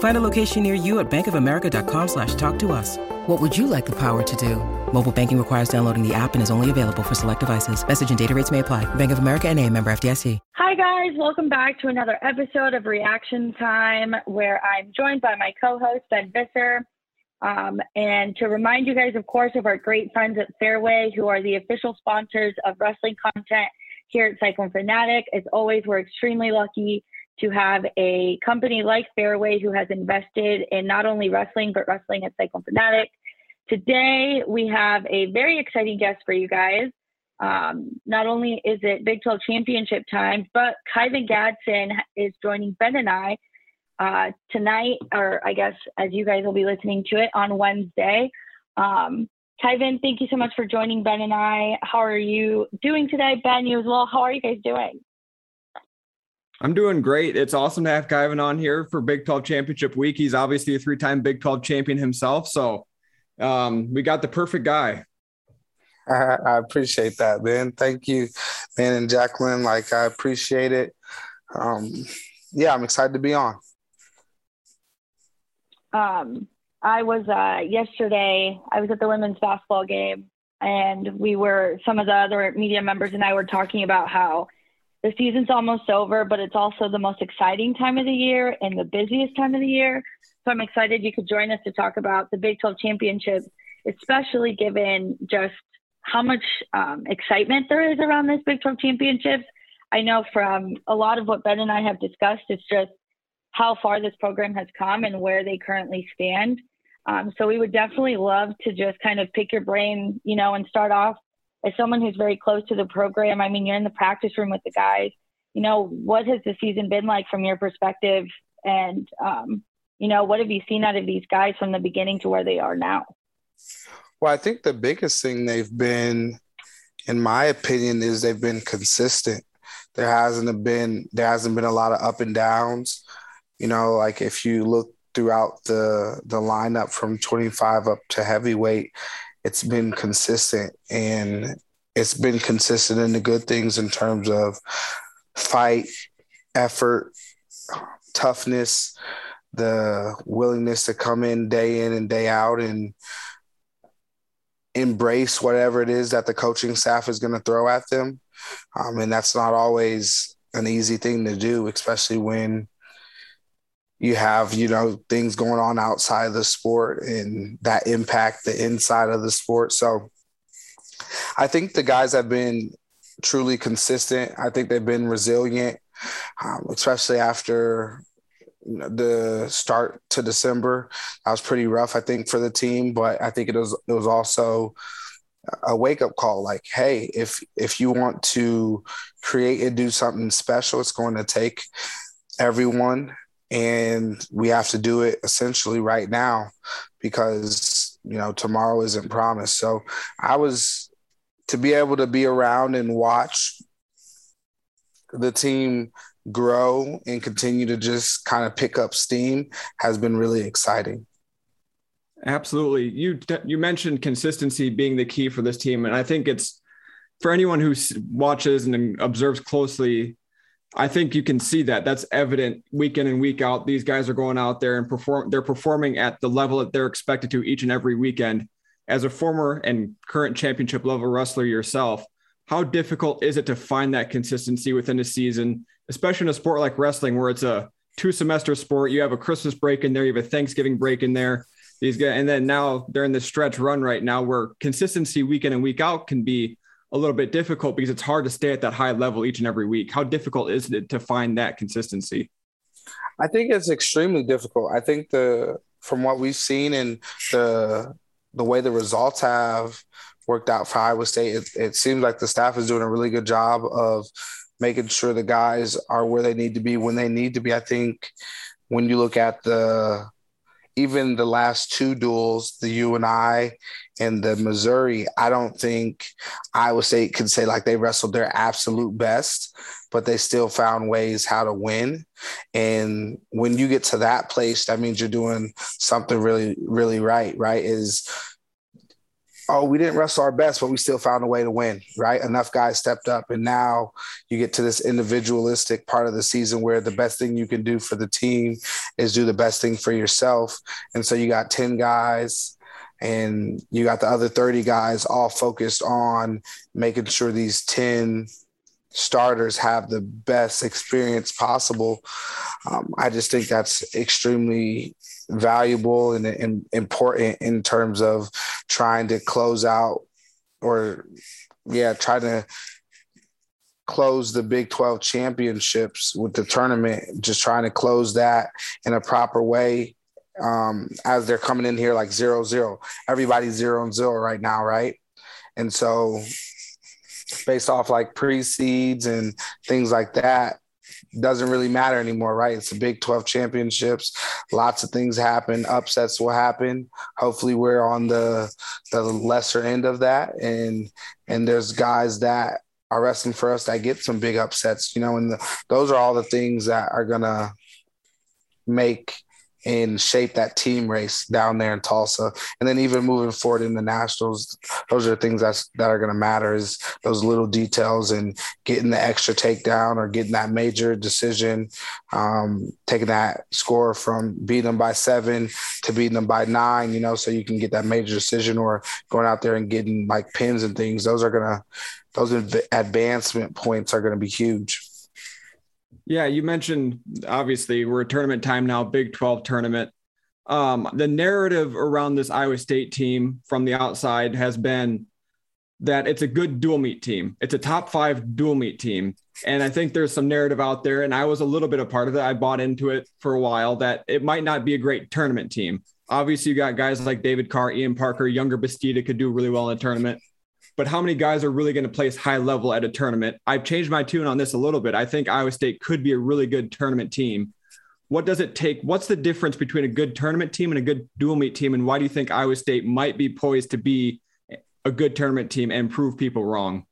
Find a location near you at bankofamerica.com slash talk to us. What would you like the power to do? Mobile banking requires downloading the app and is only available for select devices. Message and data rates may apply. Bank of America and a member FDIC. Hi, guys. Welcome back to another episode of Reaction Time where I'm joined by my co-host, Ben Visser. Um, and to remind you guys, of course, of our great friends at Fareway, who are the official sponsors of wrestling content here at Cyclone Fanatic. As always, we're extremely lucky to have a company like Fareway who has invested in not only wrestling, but wrestling at Cyclone Fanatic. Today, we have a very exciting guest for you guys. Um, not only is it Big 12 championship time, but Kyven Gadson is joining Ben and I uh, tonight, or I guess as you guys will be listening to it on Wednesday. Um, Kyven, thank you so much for joining Ben and I. How are you doing today? Ben, you as well. How are you guys doing? I'm doing great. It's awesome to have Kyven on here for Big 12 Championship Week. He's obviously a three time Big 12 champion himself. So um, we got the perfect guy. I, I, appreciate that, man. Thank you, man, and Jacqueline. Like, I appreciate it. Um, yeah, I'm excited to be on. Um, I was uh, yesterday. I was at the women's basketball game, and we were some of the other media members and I were talking about how the season's almost over, but it's also the most exciting time of the year and the busiest time of the year. So I'm excited you could join us to talk about the Big 12 championship, especially given just how much um, excitement there is around this Big 12 championship. I know from a lot of what Ben and I have discussed, it's just how far this program has come and where they currently stand. Um, so we would definitely love to just kind of pick your brain, you know, and start off as someone who's very close to the program. I mean, you're in the practice room with the guys. You know, what has the season been like from your perspective? And um, you know, what have you seen out of these guys from the beginning to where they are now? Well, I think the biggest thing they've been, in my opinion, is they've been consistent. There hasn't been there hasn't been a lot of up and downs. You know, like if you look throughout the the lineup from 25 up to heavyweight, it's been consistent and it's been consistent in the good things in terms of fight, effort, toughness, the willingness to come in day in and day out and embrace whatever it is that the coaching staff is going to throw at them. Um, and that's not always an easy thing to do, especially when you have, you know, things going on outside of the sport and that impact the inside of the sport. So I think the guys have been truly consistent. I think they've been resilient, um, especially after the start to December. That was pretty rough, I think, for the team. But I think it was it was also a wake up call. Like, hey, if if you want to create and do something special, it's going to take everyone, and we have to do it essentially right now because you know tomorrow isn't promised. So I was to be able to be around and watch the team grow and continue to just kind of pick up steam has been really exciting. Absolutely. You you mentioned consistency being the key for this team and I think it's for anyone who watches and observes closely I think you can see that that's evident week in and week out these guys are going out there and perform they're performing at the level that they're expected to each and every weekend as a former and current championship level wrestler yourself how difficult is it to find that consistency within a season, especially in a sport like wrestling where it's a two semester sport? You have a Christmas break in there, you have a Thanksgiving break in there. These guys, and then now they're in this stretch run right now where consistency week in and week out can be a little bit difficult because it's hard to stay at that high level each and every week. How difficult is it to find that consistency? I think it's extremely difficult. I think the from what we've seen and the the way the results have worked out for Iowa State, it, it seems like the staff is doing a really good job of making sure the guys are where they need to be when they need to be. I think when you look at the even the last two duals, the UNI and I and the Missouri, I don't think Iowa State can say like they wrestled their absolute best, but they still found ways how to win. And when you get to that place, that means you're doing something really, really right, right? Is oh, we didn't wrestle our best, but we still found a way to win, right? Enough guys stepped up. And now you get to this individualistic part of the season where the best thing you can do for the team is do the best thing for yourself. And so you got 10 guys and you got the other 30 guys all focused on making sure these 10 starters have the best experience possible. Um, I just think that's extremely valuable and, and important in terms of trying to close out or yeah, try to close the Big 12 championships with the tournament, just trying to close that in a proper way um, as they're coming in here like zero zero. Everybody's zero and zero right now, right? And so based off like pre-seeds and things like that, doesn't really matter anymore, right? It's the Big 12 championships. Lots of things happen. Upsets will happen. Hopefully we're on the the lesser end of that. And and there's guys that are wrestling for us that get some big upsets, you know, and the, those are all the things that are gonna make and shape that team race down there in Tulsa. And then even moving forward in the nationals, those are things that's that are going to matter is those little details and getting the extra takedown or getting that major decision, um, taking that score from beating them by seven to beating them by nine, you know, so you can get that major decision or going out there and getting like pins and things. Those are going to, those advancement points are going to be huge. Yeah, you mentioned obviously we're tournament time now, Big 12 tournament. Um, the narrative around this Iowa State team from the outside has been that it's a good dual meet team. It's a top five dual meet team. And I think there's some narrative out there, and I was a little bit a part of it. I bought into it for a while that it might not be a great tournament team. Obviously, you got guys like David Carr, Ian Parker, Yonger Bastida could do really well in a tournament but how many guys are really going to place high level at a tournament? I've changed my tune on this a little bit. I think Iowa State could be a really good tournament team. What does it take? What's the difference between a good tournament team and a good dual meet team? And why do you think Iowa State might be poised to be a good tournament team and prove people wrong?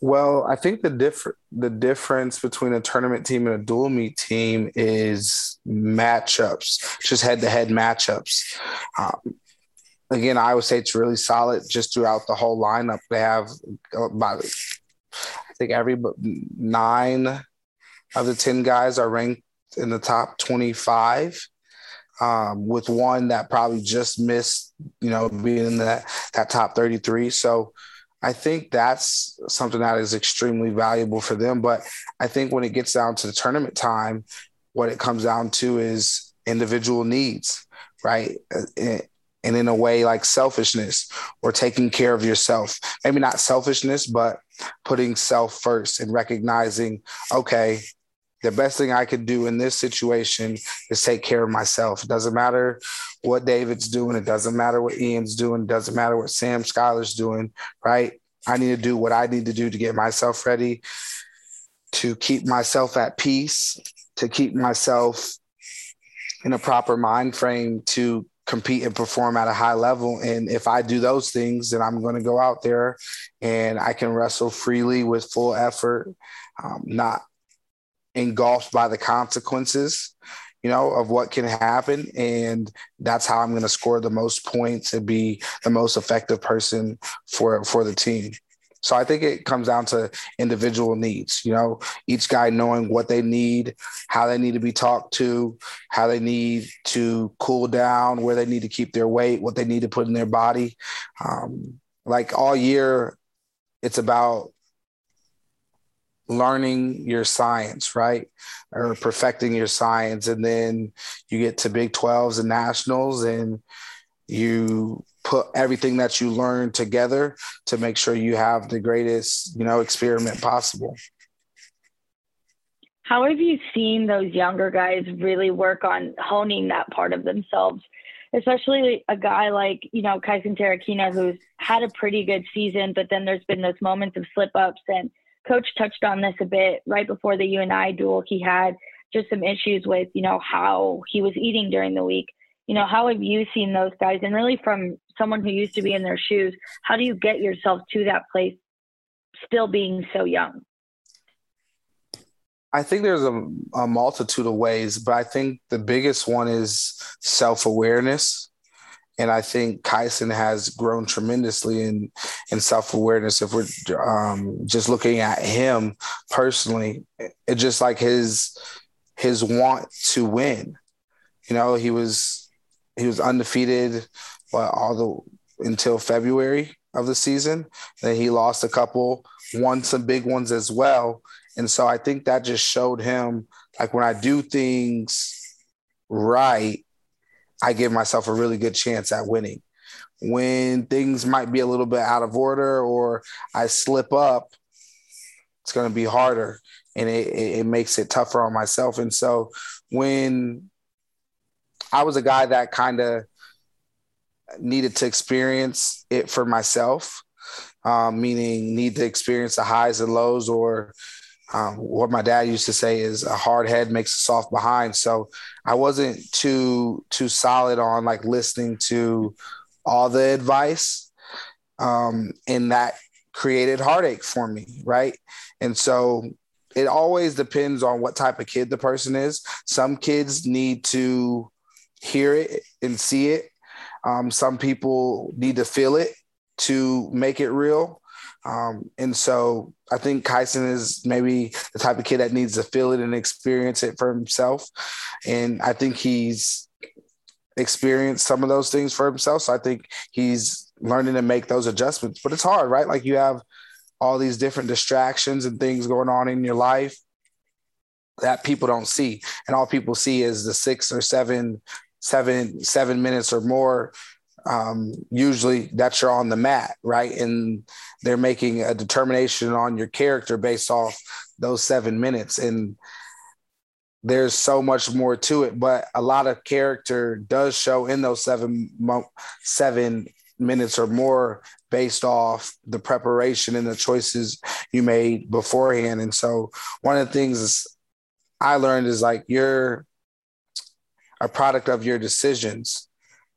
Well, I think the different the difference between a tournament team and a dual meet team is matchups, just head to head matchups. Um, again, Iowa State's really solid just throughout the whole lineup. They have uh, about, I think, every nine of the 10 guys are ranked in the top 25, um, with one that probably just missed, you know, being in that, that top 33. So I think that's something that is extremely valuable for them. But I think when it gets down to the tournament time, what it comes down to is individual needs, right? Uh, eh, and in a way like selfishness or taking care of yourself. Maybe not selfishness, but putting self first and recognizing, okay, the best thing I could do in this situation is take care of myself. It doesn't matter what David's doing. It doesn't matter what Ian's doing. It doesn't matter what Sam Schuyler's doing, right? I need to do what I need to do to get myself ready, to keep myself at peace, to keep myself in a proper mind frame to compete and perform at a high level. And if I do those things, then I'm going to go out there and I can wrestle freely with full effort, um, not engulfed by the consequences, you know, of what can happen. And that's how I'm going to score the most points and be the most effective person for for the team. So I think it comes down to individual needs, you know, each guy knowing what they need, how they need to be talked to, how they need to cool down, where they need to keep their weight, what they need to put in their body. Um, like all year, it's about learning your science, right? Or perfecting your science. And then you get to Big 12s and nationals and you put everything that you learn together to make sure you have the greatest, you know, experiment possible. How have you seen those younger guys really work on honing that part of themselves? Especially a guy like, you know, Kysen Terukina, who's had a pretty good season, but then there's been those moments of slip ups. And coach touched on this a bit right before the UNI dual. He had just some issues with, you know, how he was eating during the week. You know, how have you seen those guys? And really, from someone who used to be in their shoes, how do you get yourself to that place still being so young? I think there's a, a, multitude of ways, but I think the biggest one is self awareness. And I think Kysen has grown tremendously in, in self awareness. If we're um, just looking at him personally, it's just like his his want to win. You know, he was he was undefeated well, all the until February of the season. Then he lost a couple, won some big ones as well. And so I think that just showed him like when I do things right, I give myself a really good chance at winning. When things might be a little bit out of order or I slip up, it's going to be harder and it, it makes it tougher on myself. And so when I was a guy that kind of needed to experience it for myself, um, meaning need to experience the highs and lows or um, what my dad used to say is a hard head makes a soft behind. So I wasn't too too solid on like listening to all the advice, um, and that created heartache for me, right? And so it always depends on what type of kid the person is. Some kids need to hear it and see it. Um, some people need to feel it to make it real. Um, and so I think Kysen is maybe the type of kid that needs to feel it and experience it for himself. And I think he's experienced some of those things for himself. So I think he's learning to make those adjustments. But it's hard, right? Like you have all these different distractions and things going on in your life that people don't see. And all people see is the six or seven, seven, seven minutes or more um, usually that you're on the mat, right? And they're making a determination on your character based off those seven minutes. And there's so much more to it, but a lot of character does show in those seven mo- seven minutes or more based off the preparation and the choices you made beforehand. And so one of the things I learned is like you're a product of your decisions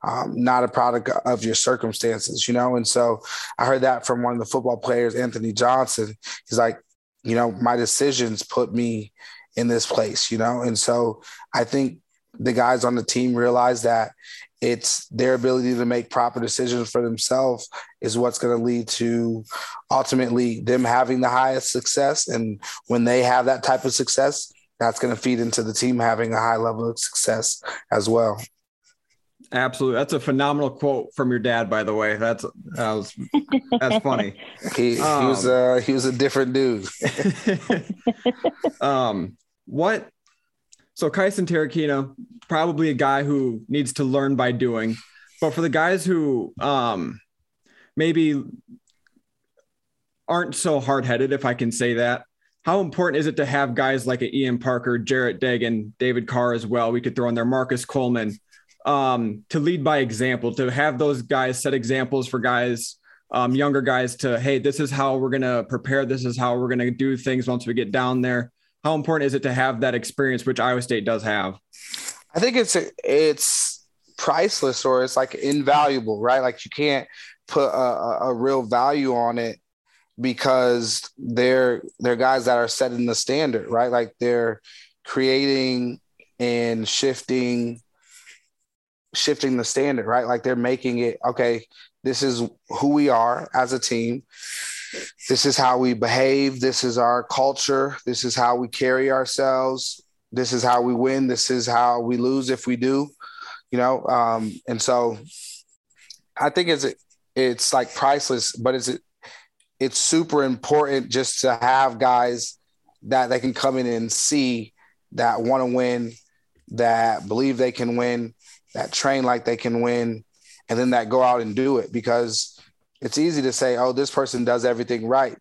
um, not a product of your circumstances, you know? And so I heard that from one of the football players, Anthony Johnson. He's like, you know, my decisions put me in this place, you know? And so I think the guys on the team realize that it's their ability to make proper decisions for themselves is what's going to lead to ultimately them having the highest success. And when they have that type of success, that's going to feed into the team having a high level of success as well. Absolutely, that's a phenomenal quote from your dad. By the way, that's that was that's funny. he, um, he was uh, he was a different dude. um, what? So Kysen Terukina, probably a guy who needs to learn by doing. But for the guys who um, maybe aren't so hard headed, if I can say that, how important is it to have guys like a Ian Parker, Jarrett Degen, David Carr as well? We could throw in there Marcus Coleman um, to lead by example, to have those guys set examples for guys, um, younger guys to, hey, this is how we're going to prepare. This is how we're going to do things once we get down there. How important is it to have that experience, which Iowa State does have? I think it's it's priceless or it's like invaluable, right? Like you can't put a, a real value on it because they're they're guys that are setting the standard, right? Like they're creating and shifting shifting the standard, right? Like they're making it okay. This is who we are as a team. This is how we behave. This is our culture. This is how we carry ourselves. This is how we win. This is how we lose if we do, you know. Um, and so, I think it's it's like priceless, but it's it's super important just to have guys that they can come in and see that want to win, that believe they can win, that train like they can win and then that go out and do it because it's easy to say, oh, this person does everything right.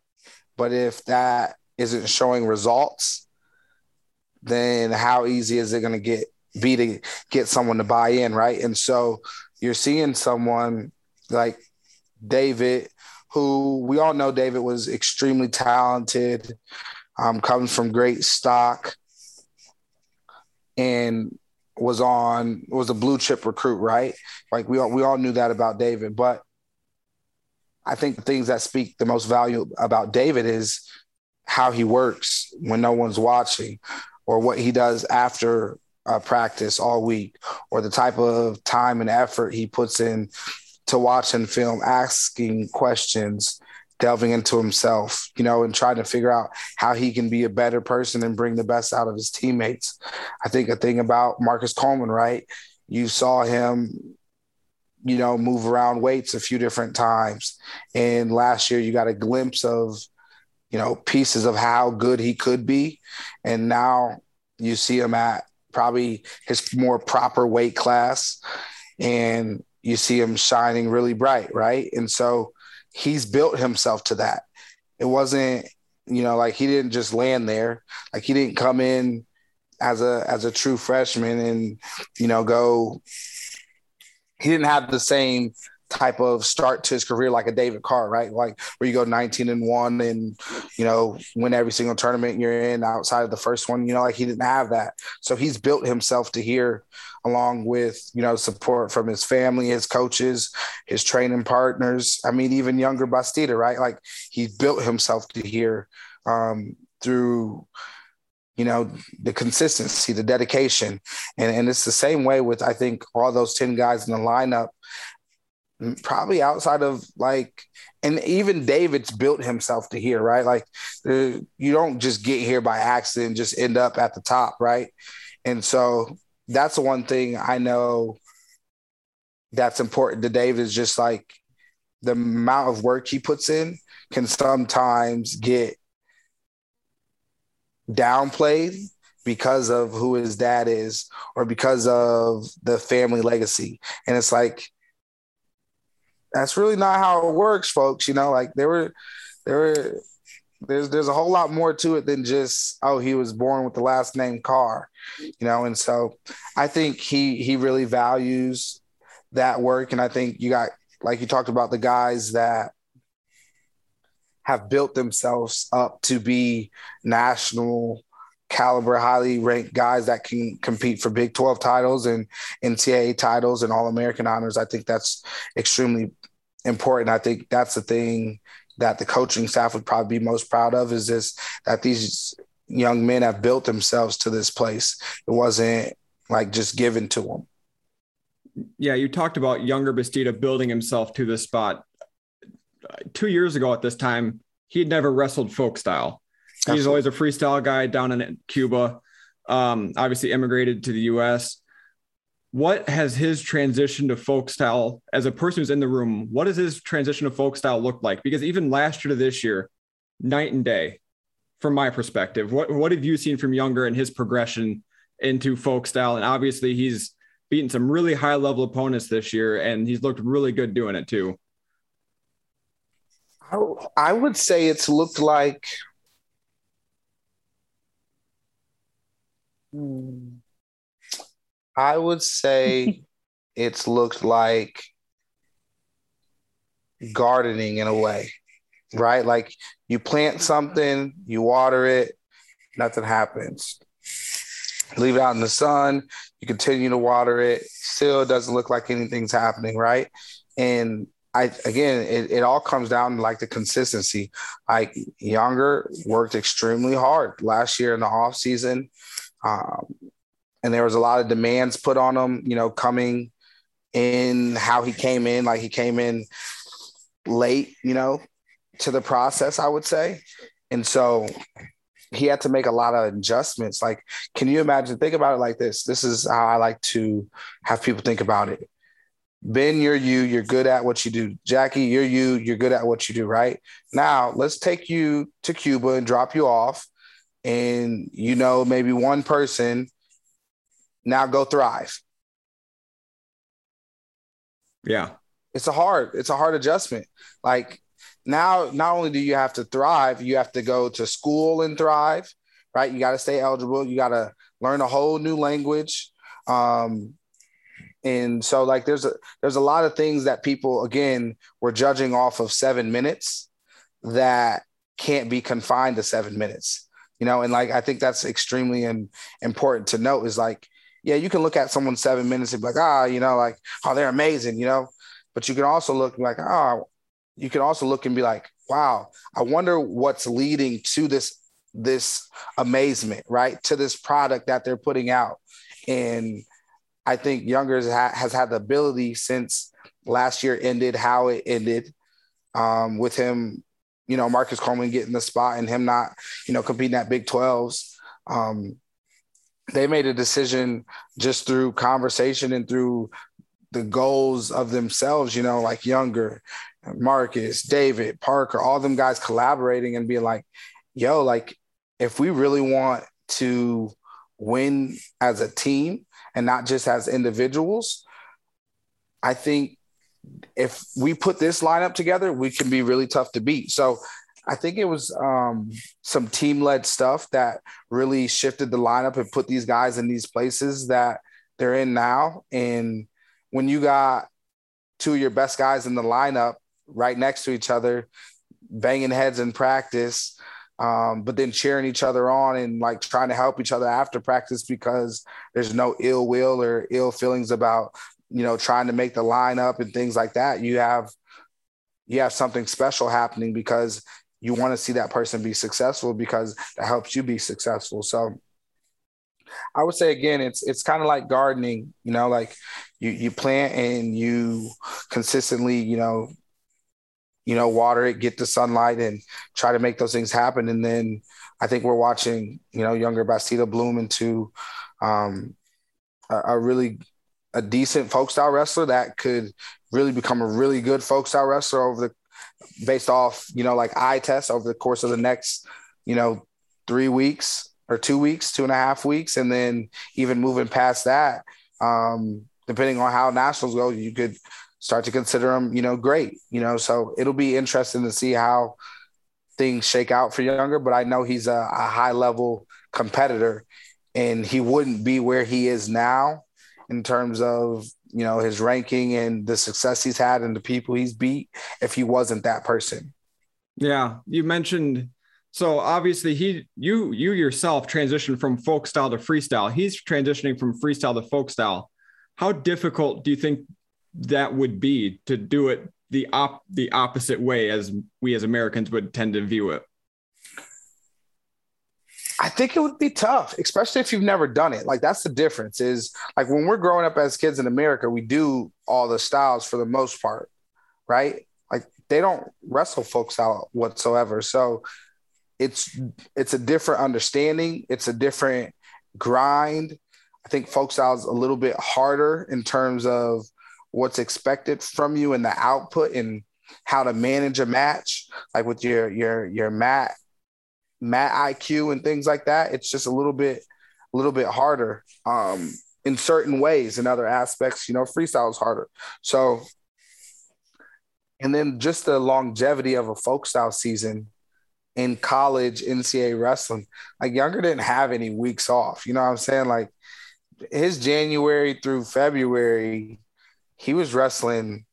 But if that isn't showing results, then how easy is it going to get be to get someone to buy in, right? And so you're seeing someone like David, who we all know David was extremely talented, um, comes from great stock, and was on was a blue chip recruit, right? Like we all we all knew that about David, but I think the things that speak the most value about David is how he works when no one's watching, or what he does after uh, practice all week, or the type of time and effort he puts in to watch watching film, asking questions, delving into himself, you know, and trying to figure out how he can be a better person and bring the best out of his teammates. I think a thing about Marcus Coleman, right? You saw him, you know, move around weights a few different times. And last year you got a glimpse of, you know, pieces of how good he could be. And now you see him at probably his more proper weight class. And you see him shining really bright, right? And so he's built himself to that. It wasn't, you know, like he didn't just land there. Like he didn't come in as a as a true freshman and you know go he didn't have the same type of start to his career like a David Carr, right? Like where you go 19 and one and, you know, win every single tournament you're in outside of the first one, you know, like he didn't have that. So he's built himself to here along with, you know, support from his family, his coaches, his training partners. I mean, even Yonger Bastida, right? Like he built himself to here um, through, you know, the consistency, the dedication. And, and it's the same way with, I think, all those 10 guys in the lineup probably outside of like and even David's built himself to here, right? Like you don't just get here by accident, just end up at the top, right? And so that's the one thing I know that's important to David is just like the amount of work he puts in can sometimes get downplayed because of who his dad is or because of the family legacy. And it's like that's really not how it works, folks. You know, like there were there were there's there's a whole lot more to it than just oh he was born with the last name Carr, you know. And so I think he he really values that work, and I think you got like you talked about the guys that have built themselves up to be national caliber, highly ranked guys that can compete for Big 12 titles and NCAA titles and All American honors. I think that's extremely important. I think that's the thing that the coaching staff would probably be most proud of is this that these young men have built themselves to this place. It wasn't like just given to them. Yeah, you talked about Yonger Bastida building himself to this spot. Two years ago at this time, he had never wrestled folk style. Absolutely. He's always a freestyle guy down in Cuba. Um, obviously immigrated to the U.S what has his transition to folk style as a person who's in the room what does his transition to folk style look like because even last year to this year night and day from my perspective what, what have you seen from Yonger and his progression into folk style and obviously he's beaten some really high level opponents this year and he's looked really good doing it too i would say it's looked like hmm. I would say it's looked like gardening in a way, right? Like you plant something, you water it, nothing happens. Leave it out in the sun, you continue to water it, still doesn't look like anything's happening, right? And I again, it, it all comes down to like the consistency. Like Yonger worked extremely hard last year in the off season. Um, and there was a lot of demands put on him, you know, coming in how he came in, like he came in late, you know, to the process, I would say. And so he had to make a lot of adjustments. Like, can you imagine? Think about it like this. This is how I like to have people think about it. Ben, you're you, you're good at what you do. Jackie, you're you, you're good at what you do, right? Now, let's take you to Cuba and drop you off. And you know, maybe one person now go thrive. Yeah. it's a hard, it's a hard adjustment. Like now, not only do you have to thrive, you have to go to school and thrive, right? You got to stay eligible. You got to learn a whole new language. Um, and so like there's a there's a lot of things that people again were judging off of seven minutes that can't be confined to seven minutes you know and like i think that's extremely in, important to note is like yeah you can look at someone seven minutes and be like ah you know like oh they're amazing you know but you can also look like oh you can also look and be like wow i wonder what's leading to this this amazement right to this product that they're putting out and I think Yonger's ha- has had the ability since last year ended, how it ended, um, with him, you know, Marcus Coleman getting the spot and him not, you know, competing at Big 12s. Um, they made a decision just through conversation and through the goals of themselves, you know, like Yonger, Marcus, David, Parker, all them guys collaborating and being like, yo, like, if we really want to win as a team, and not just as individuals, I think if we put this lineup together, we can be really tough to beat. So I think it was um, some team led stuff that really shifted the lineup and put these guys in these places that they're in now. And when you got two of your best guys in the lineup right next to each other, banging heads in practice, um, but then cheering each other on and like trying to help each other after practice because there's no ill will or ill feelings about you know trying to make the lineup and things like that you have you have something special happening because you want to see that person be successful because that helps you be successful so I would say again, it's it's kind of like gardening, you know, like you you plant and you consistently, you know, you know, water it, get the sunlight, and try to make those things happen. And then I think we're watching, you know, Yonger Bastida bloom into um, a, a really a decent folk style wrestler that could really become a really good folk style wrestler over the based off, you know, like eye tests over the course of the next, you know, three weeks or two weeks, two and a half weeks, and then even moving past that, um, depending on how nationals go, you could start to consider them, you know, great. You know, so it'll be interesting to see how things shake out for Yonger. But I know he's a, a high level competitor, and he wouldn't be where he is now in terms of you know his ranking and the success he's had and the people he's beat if he wasn't that person. Yeah, you mentioned so obviously he you you yourself transitioned from folk style to freestyle. He's transitioning from freestyle to folk style. How difficult do you think that would be to do it the op the opposite way as we as Americans would tend to view it? I think it would be tough, especially if you've never done it. Like that's the difference is like when we're growing up as kids in America, we do all the styles for the most part, right? Like they don't wrestle folk style whatsoever. So it's it's a different understanding, it's a different grind. I think folk is a little bit harder in terms of what's expected from you and the output and how to manage a match, like with your your your mat mat IQ and things like that. It's just a little bit a little bit harder um, in certain ways. In other aspects, you know, freestyle is harder. So, and then just the longevity of a folk style season in college NCAA wrestling. Like Yonger didn't have any weeks off. You know what I'm saying? Like his January through February he was wrestling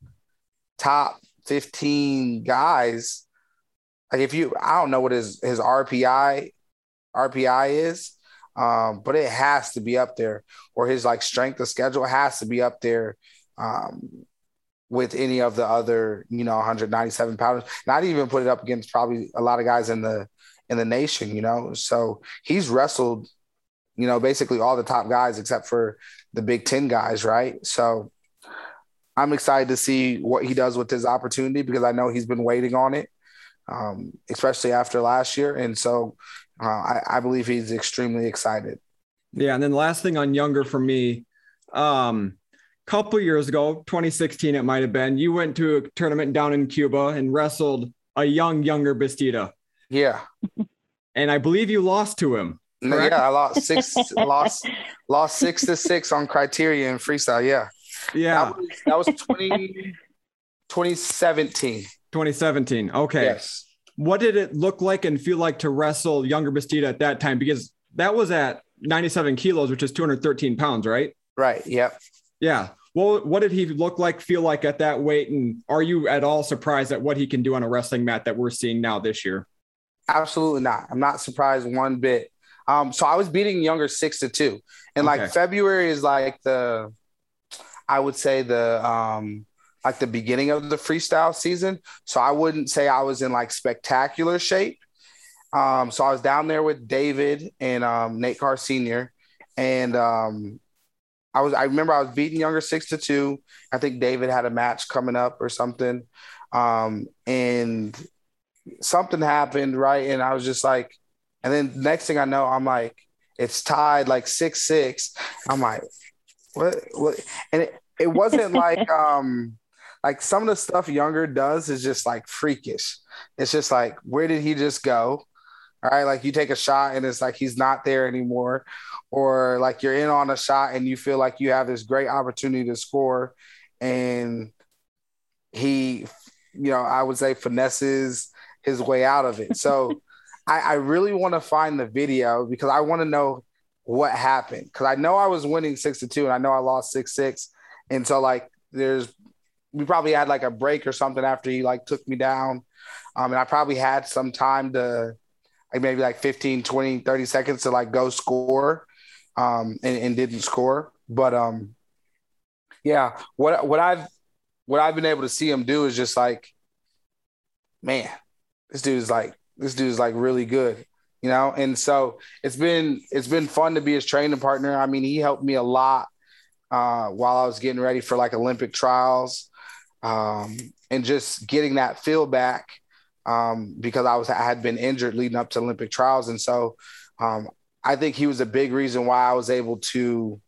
top 15 guys. Like if you, I don't know what his his RPI RPI is, um, but it has to be up there, or his like strength of schedule has to be up there um, with any of the other, you know, 197 pounders. Not even put it up against probably a lot of guys in the in the nation, you know. So he's wrestled, you know, basically all the top guys except for the Big Ten guys, right? So I'm excited to see what he does with his opportunity because I know he's been waiting on it, um, especially after last year. And so uh, I, I, believe he's extremely excited. Yeah. And then the last thing on Yonger for me, um, couple years ago, 2016, it might have been, you went to a tournament down in Cuba and wrestled a young, Yonger Bastida. Yeah. And I believe you lost to him. Correct? Yeah, I lost six, lost, lost six to six on criteria and freestyle. Yeah. Yeah. That was, that was 20, 2017. 2017. Okay. Yes. What did it look like and feel like to wrestle Yonger Bastida at that time? Because that was at 97 kilos, which is 213 pounds, right? Right. Yep. Yeah. Well, what did he look like, feel like at that weight? And are you at all surprised at what he can do on a wrestling mat that we're seeing now this year? Absolutely not. I'm not surprised one bit. Um, so I was beating Yonger six to two, and okay. like February is like the, I would say the um, like the beginning of the freestyle season. So I wouldn't say I was in like spectacular shape. Um, so I was down there with David and um, Nate Carr Sr. And um, I was I remember I was beating Yonger six to two. I think David had a match coming up or something. Um, and something happened, right? And I was just like, and then next thing I know, I'm like, it's tied like six six. I'm like, what what and it, it wasn't like um like some of the stuff Yonger does is just like freakish. It's just like, where did he just go? All right, like you take a shot and it's like he's not there anymore, or like you're in on a shot and you feel like you have this great opportunity to score, and he, you know, I would say finesses his way out of it. So I, I really want to find the video because I want to know what happened because I know I was winning six to two and I know I lost six six, and so like there's we probably had like a break or something after he like took me down. Um, and I probably had some time to like maybe like 15, 20, 30 seconds to like go score um, and, and didn't score. But um, yeah, what what I've what I've been able to see him do is just like, man, this dude is like this dude is like really good, you know. And so it's been it's been fun to be his training partner. I mean, he helped me a lot uh, while I was getting ready for like Olympic trials, um, and just getting that feel back um, because I was I had been injured leading up to Olympic trials, and so um, I think he was a big reason why I was able to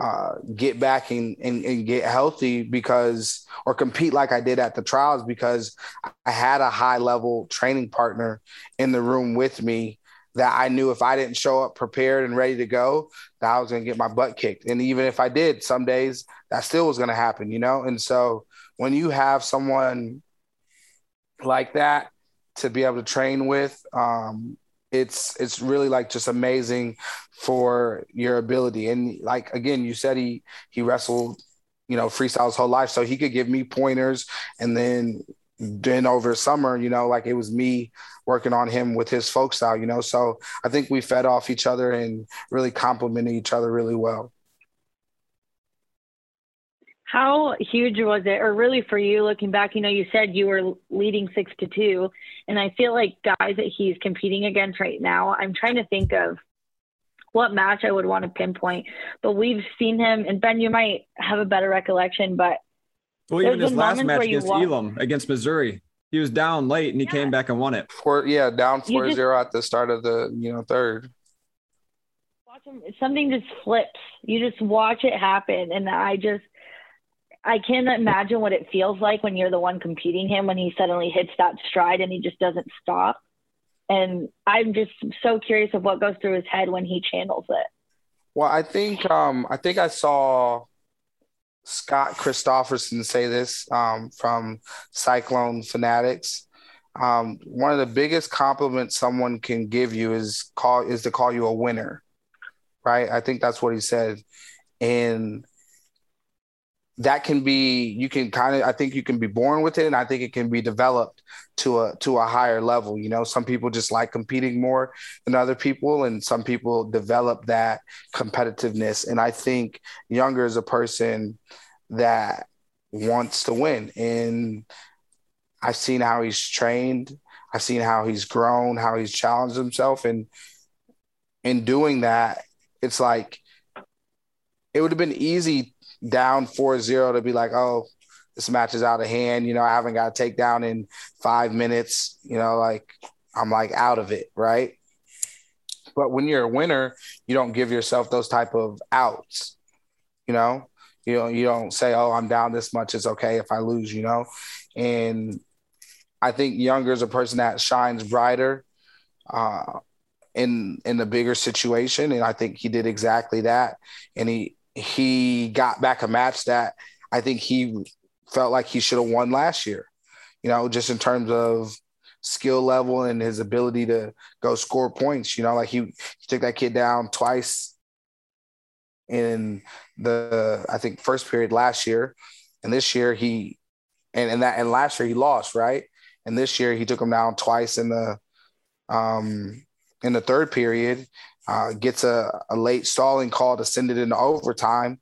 uh, get back and, and, and get healthy because or compete like I did at the trials because I had a high level training partner in the room with me that I knew if I didn't show up prepared and ready to go, that I was going to get my butt kicked. And even if I did, some days that still was going to happen, you know? And so when you have someone like that to be able to train with. Um, it's it's really like just amazing for your ability. And like again, you said he he wrestled, you know, freestyle his whole life, so he could give me pointers. And then then over summer, you know, like it was me working on him with his folk style, you know. So I think we fed off each other and really complemented each other really well. How huge was it, or really for you looking back? You know, you said you were leading six to two, and I feel like guys that he's competing against right now, I'm trying to think of what match I would want to pinpoint, but we've seen him, and Ben, you might have a better recollection, but well, even his last match against won- Elam against Missouri, he was down late and he yeah. came back and won it. For yeah, down 4-0 at the start of the you know third. Watch him, something just flips. You just watch it happen, and I just I can't imagine what it feels like when you're the one competing him when he suddenly hits that stride and he just doesn't stop. And I'm just so curious of what goes through his head when he channels it. Well, I think um, I think I saw Scott Christopherson say this um, from Cyclone Fanatics. Um, one of the biggest compliments someone can give you is call is to call you a winner, right? I think that's what he said, and that can be you can kind of i think you can be born with it and i think it can be developed to a to a higher level you know? Some people just like competing more than other people and some people develop that competitiveness and i think Yonger is a person that wants to win and i've seen how he's trained i've seen how he's grown how he's challenged himself and in doing that it's like it would have been easy down 4-0 to be like, oh, this match is out of hand. You know, I haven't got a takedown in five minutes. You know, like I'm like out of it, right? But when you're a winner, you don't give yourself those type of outs. You know, you know, you don't say, "Oh, I'm down this much. It's okay if I lose." You know, and I think Yonger is a person that shines brighter uh, in in the bigger situation, and I think he did exactly that. And he he got back a match that I think he felt like he should have won last year. You know, just in terms of skill level and his ability to go score points. You know, like he, he took that kid down twice in the I think first period last year, and this year he and and that and last year he lost right, and this year he took him down twice in the um in the third period. Uh, gets a, a late stalling call to send it into overtime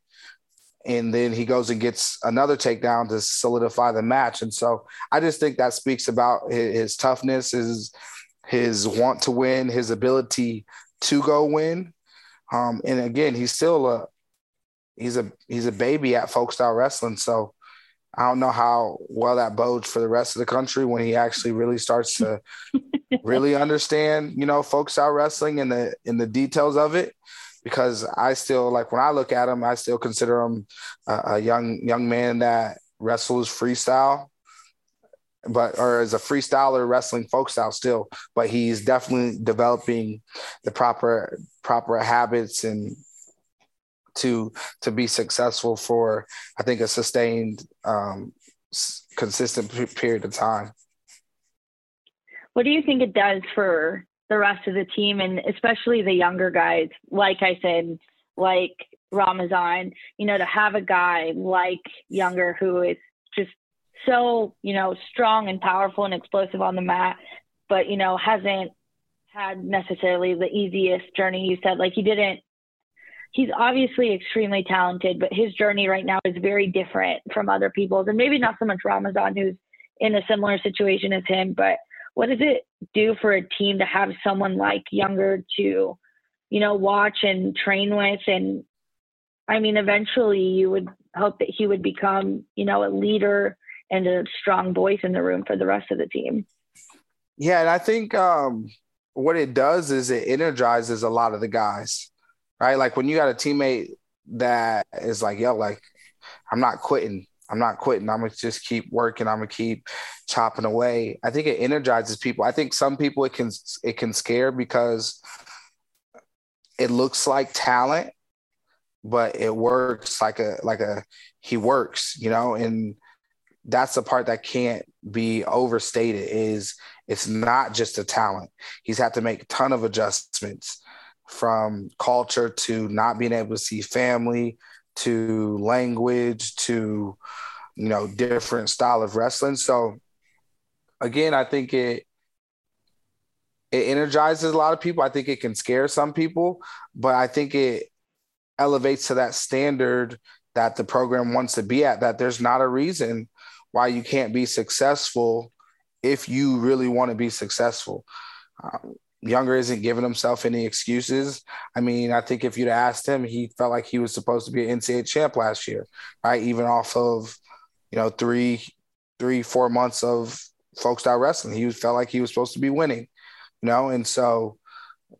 and then he goes and gets another takedown to solidify the match. And so I just think that speaks about his, his, toughness, his his want to win, his ability to go win. Um, and again, he's still a he's a he's a baby at folk style wrestling. So I don't know how well that bodes for the rest of the country when he actually really starts to really understand, you know, folk style wrestling and the in the details of it. Because I still like when I look at him, I still consider him a, a young young man that wrestles freestyle, but or as a freestyler wrestling folk style still. But he's definitely developing the proper proper habits and to to be successful for I think a sustained um, consistent period of time. What do you think it does for the rest of the team and especially the younger guys? Like I said, like Ramazan, you know, to have a guy like Yonger who is just so, you know, strong and powerful and explosive on the mat, but, you know, hasn't had necessarily the easiest journey. You said like he didn't he's obviously extremely talented, but his journey right now is very different from other people's, and maybe not so much Ramazan, who's in a similar situation as him. But what does it do for a team to have someone like Yonger to, you know, watch and train with? And I mean, eventually, you would hope that he would become, you know, a leader and a strong voice in the room for the rest of the team. Yeah, and I think um, what it does is it energizes a lot of the guys right? Like when you got a teammate that is like, yo, like, I'm not quitting. I'm not quitting. I'm gonna just keep working. I'm gonna keep chopping away. I think it energizes people. I think some people it can it can scare because it looks like talent, but it works like a like a he works, you know, and that's the part that can't be overstated is it's not just a talent. He's had to make a ton of adjustments from culture to not being able to see family to language to you know different style of wrestling. So again i think it it energizes a lot of people. I think it can scare some people but i think it elevates to that standard that the program wants to be at that there's not a reason why you can't be successful if you really want to be successful. Um, Yonger isn't giving himself any excuses. I mean, I think if you'd asked him, he felt like he was supposed to be an NCAA champ last year, right? Even off of, you know, three, three, four months of folk style wrestling, he felt like he was supposed to be winning, you know. And so,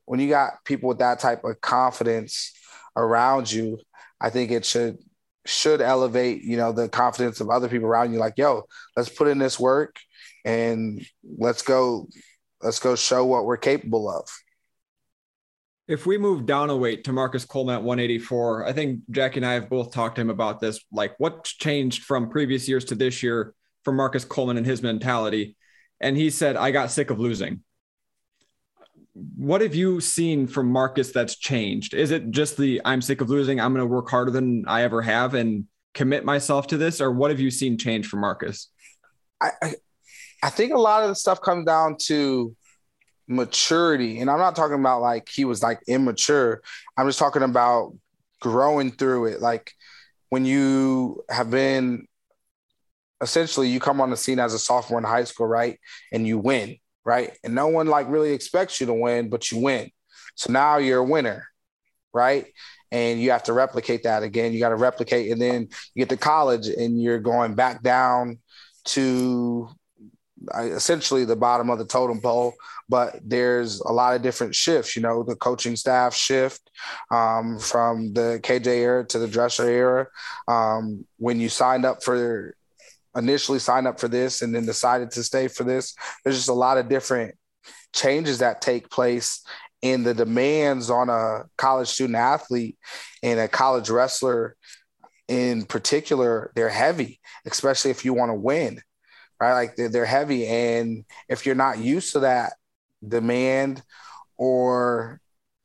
when you got people with that type of confidence around you, I think it should should elevate, you know, the confidence of other people around you. Like, yo, let's put in this work and let's go let's go show what we're capable of. If we move down a weight to Marcus Coleman at 184, I think Jackie and I have both talked to him about this. Like, what's changed from previous years to this year for Marcus Coleman and his mentality? And he said, I got sick of losing. What have you seen from Marcus that's changed? Is it just the I'm sick of losing, I'm going to work harder than I ever have and commit myself to this? Or what have you seen change from Marcus? I, I I think a lot of the stuff comes down to maturity. And I'm not talking about like he was like immature. I'm just talking about growing through it. Like when you have been essentially you come on the scene as a sophomore in high school, right? And you win, right? And no one like really expects you to win, but you win. So now you're a winner, right? And you have to replicate that again. You got to replicate, and then you get to college and you're going back down to essentially the bottom of the totem pole, but there's a lot of different shifts. You know, the coaching staff shift um, from the KJ era to the Dresser era. Um, when you signed up for initially signed up for this and then decided to stay for this, there's just a lot of different changes that take place in the demands on a college student athlete and a college wrestler in particular, they're heavy, especially if you want to win, right? Like they're, they're heavy. And if you're not used to that demand or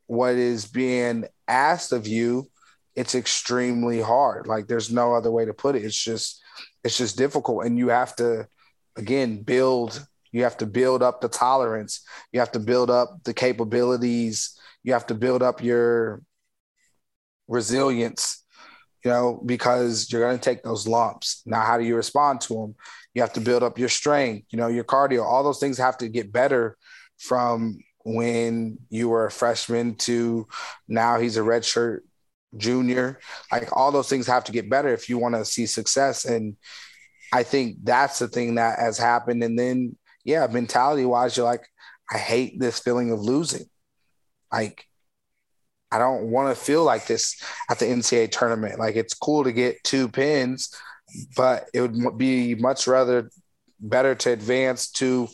what is being asked of you, it's extremely hard. Like there's no other way to put it. It's just, it's just difficult. And you have to, again, build, you have to build up the tolerance. You have to build up the capabilities. You have to build up your resilience you know, because you're going to take those lumps. Now, how do you respond to them? You have to build up your strength, you know, your cardio. All those things have to get better from when you were a freshman to now he's a redshirt junior. Like all those things have to get better if you want to see success. And I think that's the thing that has happened. And then, yeah, mentality wise, you're like, I hate this feeling of losing. Like I don't want to feel like this at the NCAA tournament. Like it's cool to get two pins, but it would be much rather better to advance to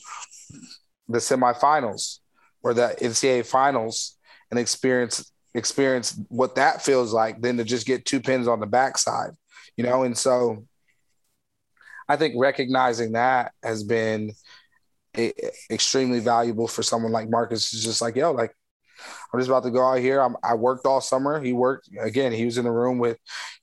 the semifinals or the NCAA finals and experience experience what that feels like than to just get two pins on the backside, you know. And so, I think recognizing that has been eh, extremely valuable for someone like Marcus. Is just like, yo, like I'm just about to go out here. I'm, I worked all summer. He worked again. He was in the room with,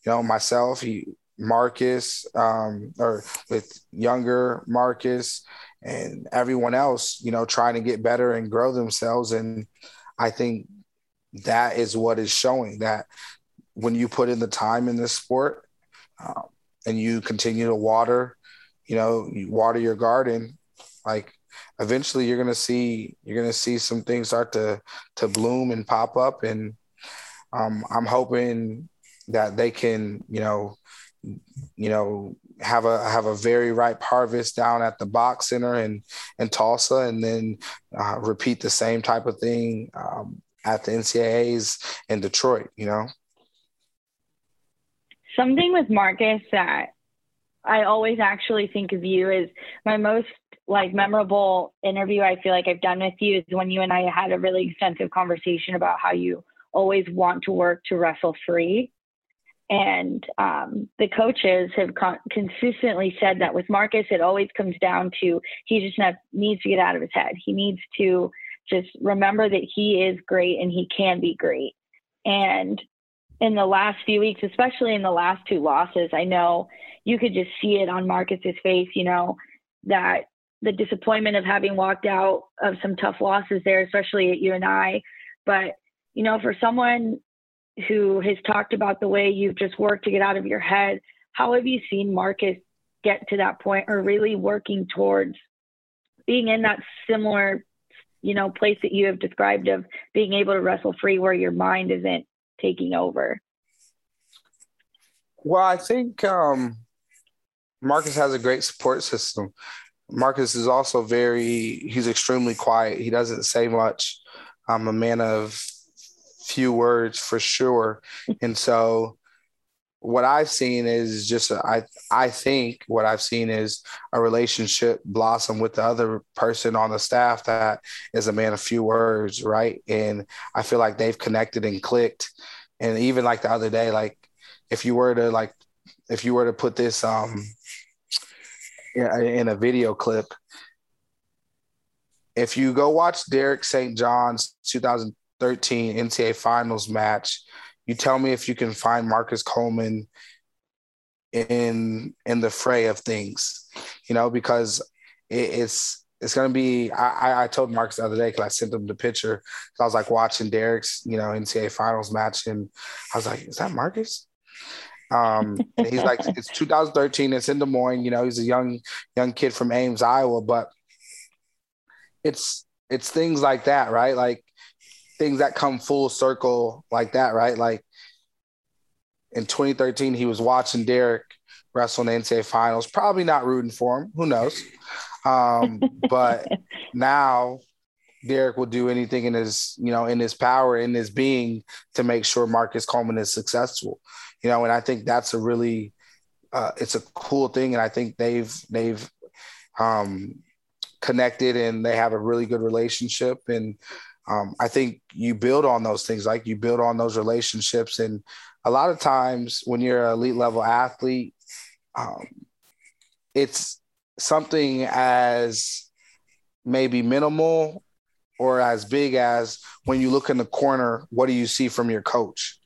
you know, myself. He Marcus, um, or with Yonger Marcus and everyone else. You know, trying to get better and grow themselves. And I think that is what is showing that when you put in the time in this sport um, and you continue to water, you know, you water your garden, like eventually you're gonna see you're gonna see some things start to to bloom and pop up, and um, I'm hoping that they can you know you know have a have a very ripe harvest down at the BOK Center and in Tulsa, and then uh, repeat the same type of thing um, at the NCAA's in Detroit. You know, something with Marcus that I always actually think of you as my most like memorable interview I feel like I've done with you is when you and I had a really extensive conversation about how you always want to work to wrestle free. And um, the coaches have con- consistently said that with Marcus, it always comes down to he just ne- needs to get out of his head. He needs to just remember that he is great and he can be great. And in the last few weeks, especially in the last two losses, I know you could just see it on Marcus's face, you know, that the disappointment of having walked out of some tough losses there, especially at UNI. But, you know, for someone who has talked about the way you've just worked to get out of your head, how have you seen Marcus get to that point or really working towards being in that similar, you know, place that you have described of being able to wrestle free where your mind isn't taking over? Well, I think um, Marcus has a great support system. Marcus is also very, he's extremely quiet. He doesn't say much. I'm a man of few words for sure. And so what I've seen is just I I think what I've seen is a relationship blossom with the other person on the staff that is a man of few words, right? And I feel like they've connected and clicked. And even like the other day, like if you were to like if you were to put this um in a video clip. If you go watch Derek St. John's 2013 NCAA Finals match, you tell me if you can find Marcus Coleman in in the fray of things, you know, because it, it's it's gonna be. I, I told Marcus the other day because I sent him the picture. I was like watching Derek's, you know, NCAA Finals match, and I was like, "Is that Marcus?" Um, and he's like, it's 2013. It's in Des Moines. You know, he's a young young kid from Ames, Iowa. But it's it's things like that, right? Like things that come full circle like that, right? Like in 2013, he was watching Derek wrestle in the NCAA finals, probably not rooting for him. Who knows? Um, but now Derek will do anything in his, you know, in his power, in his being to make sure Marcus Coleman is successful you know, and I think that's a really uh, it's a cool thing, and I think they've they've um, connected and they have a really good relationship, and um, I think you build on those things, like you build on those relationships. And a lot of times when you're an elite level athlete, um, it's something as maybe minimal or as big as when you look in the corner, what do you see from your coach?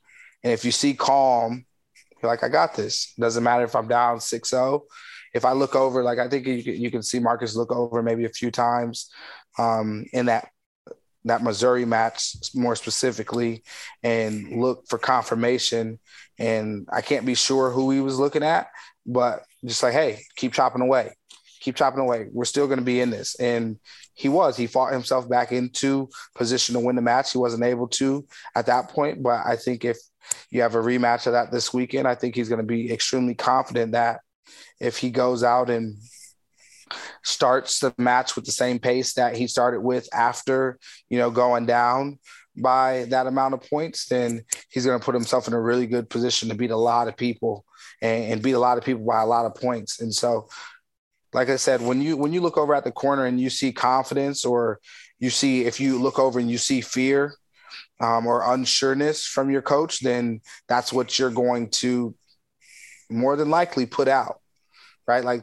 And if you see calm, you're like, I got this. Doesn't matter if I'm down 6 0. If I look over, like I think you you can see Marcus look over maybe a few times um, in that that Missouri match more specifically and look for confirmation. And I can't be sure who he was looking at, but just like, hey, keep chopping away, keep chopping away. We're still going to be in this. And he was. He fought himself back into position to win the match. He wasn't able to at that point, but I think if you have a rematch of that this weekend, I think he's going to be extremely confident that if he goes out and starts the match with the same pace that he started with after, you know, going down by that amount of points, then he's going to put himself in a really good position to beat a lot of people and, and beat a lot of people by a lot of points. And so, like I said, when you when you look over at the corner and you see confidence, or you see if you look over and you see fear um, or unsureness from your coach, then that's what you're going to more than likely put out, right? Like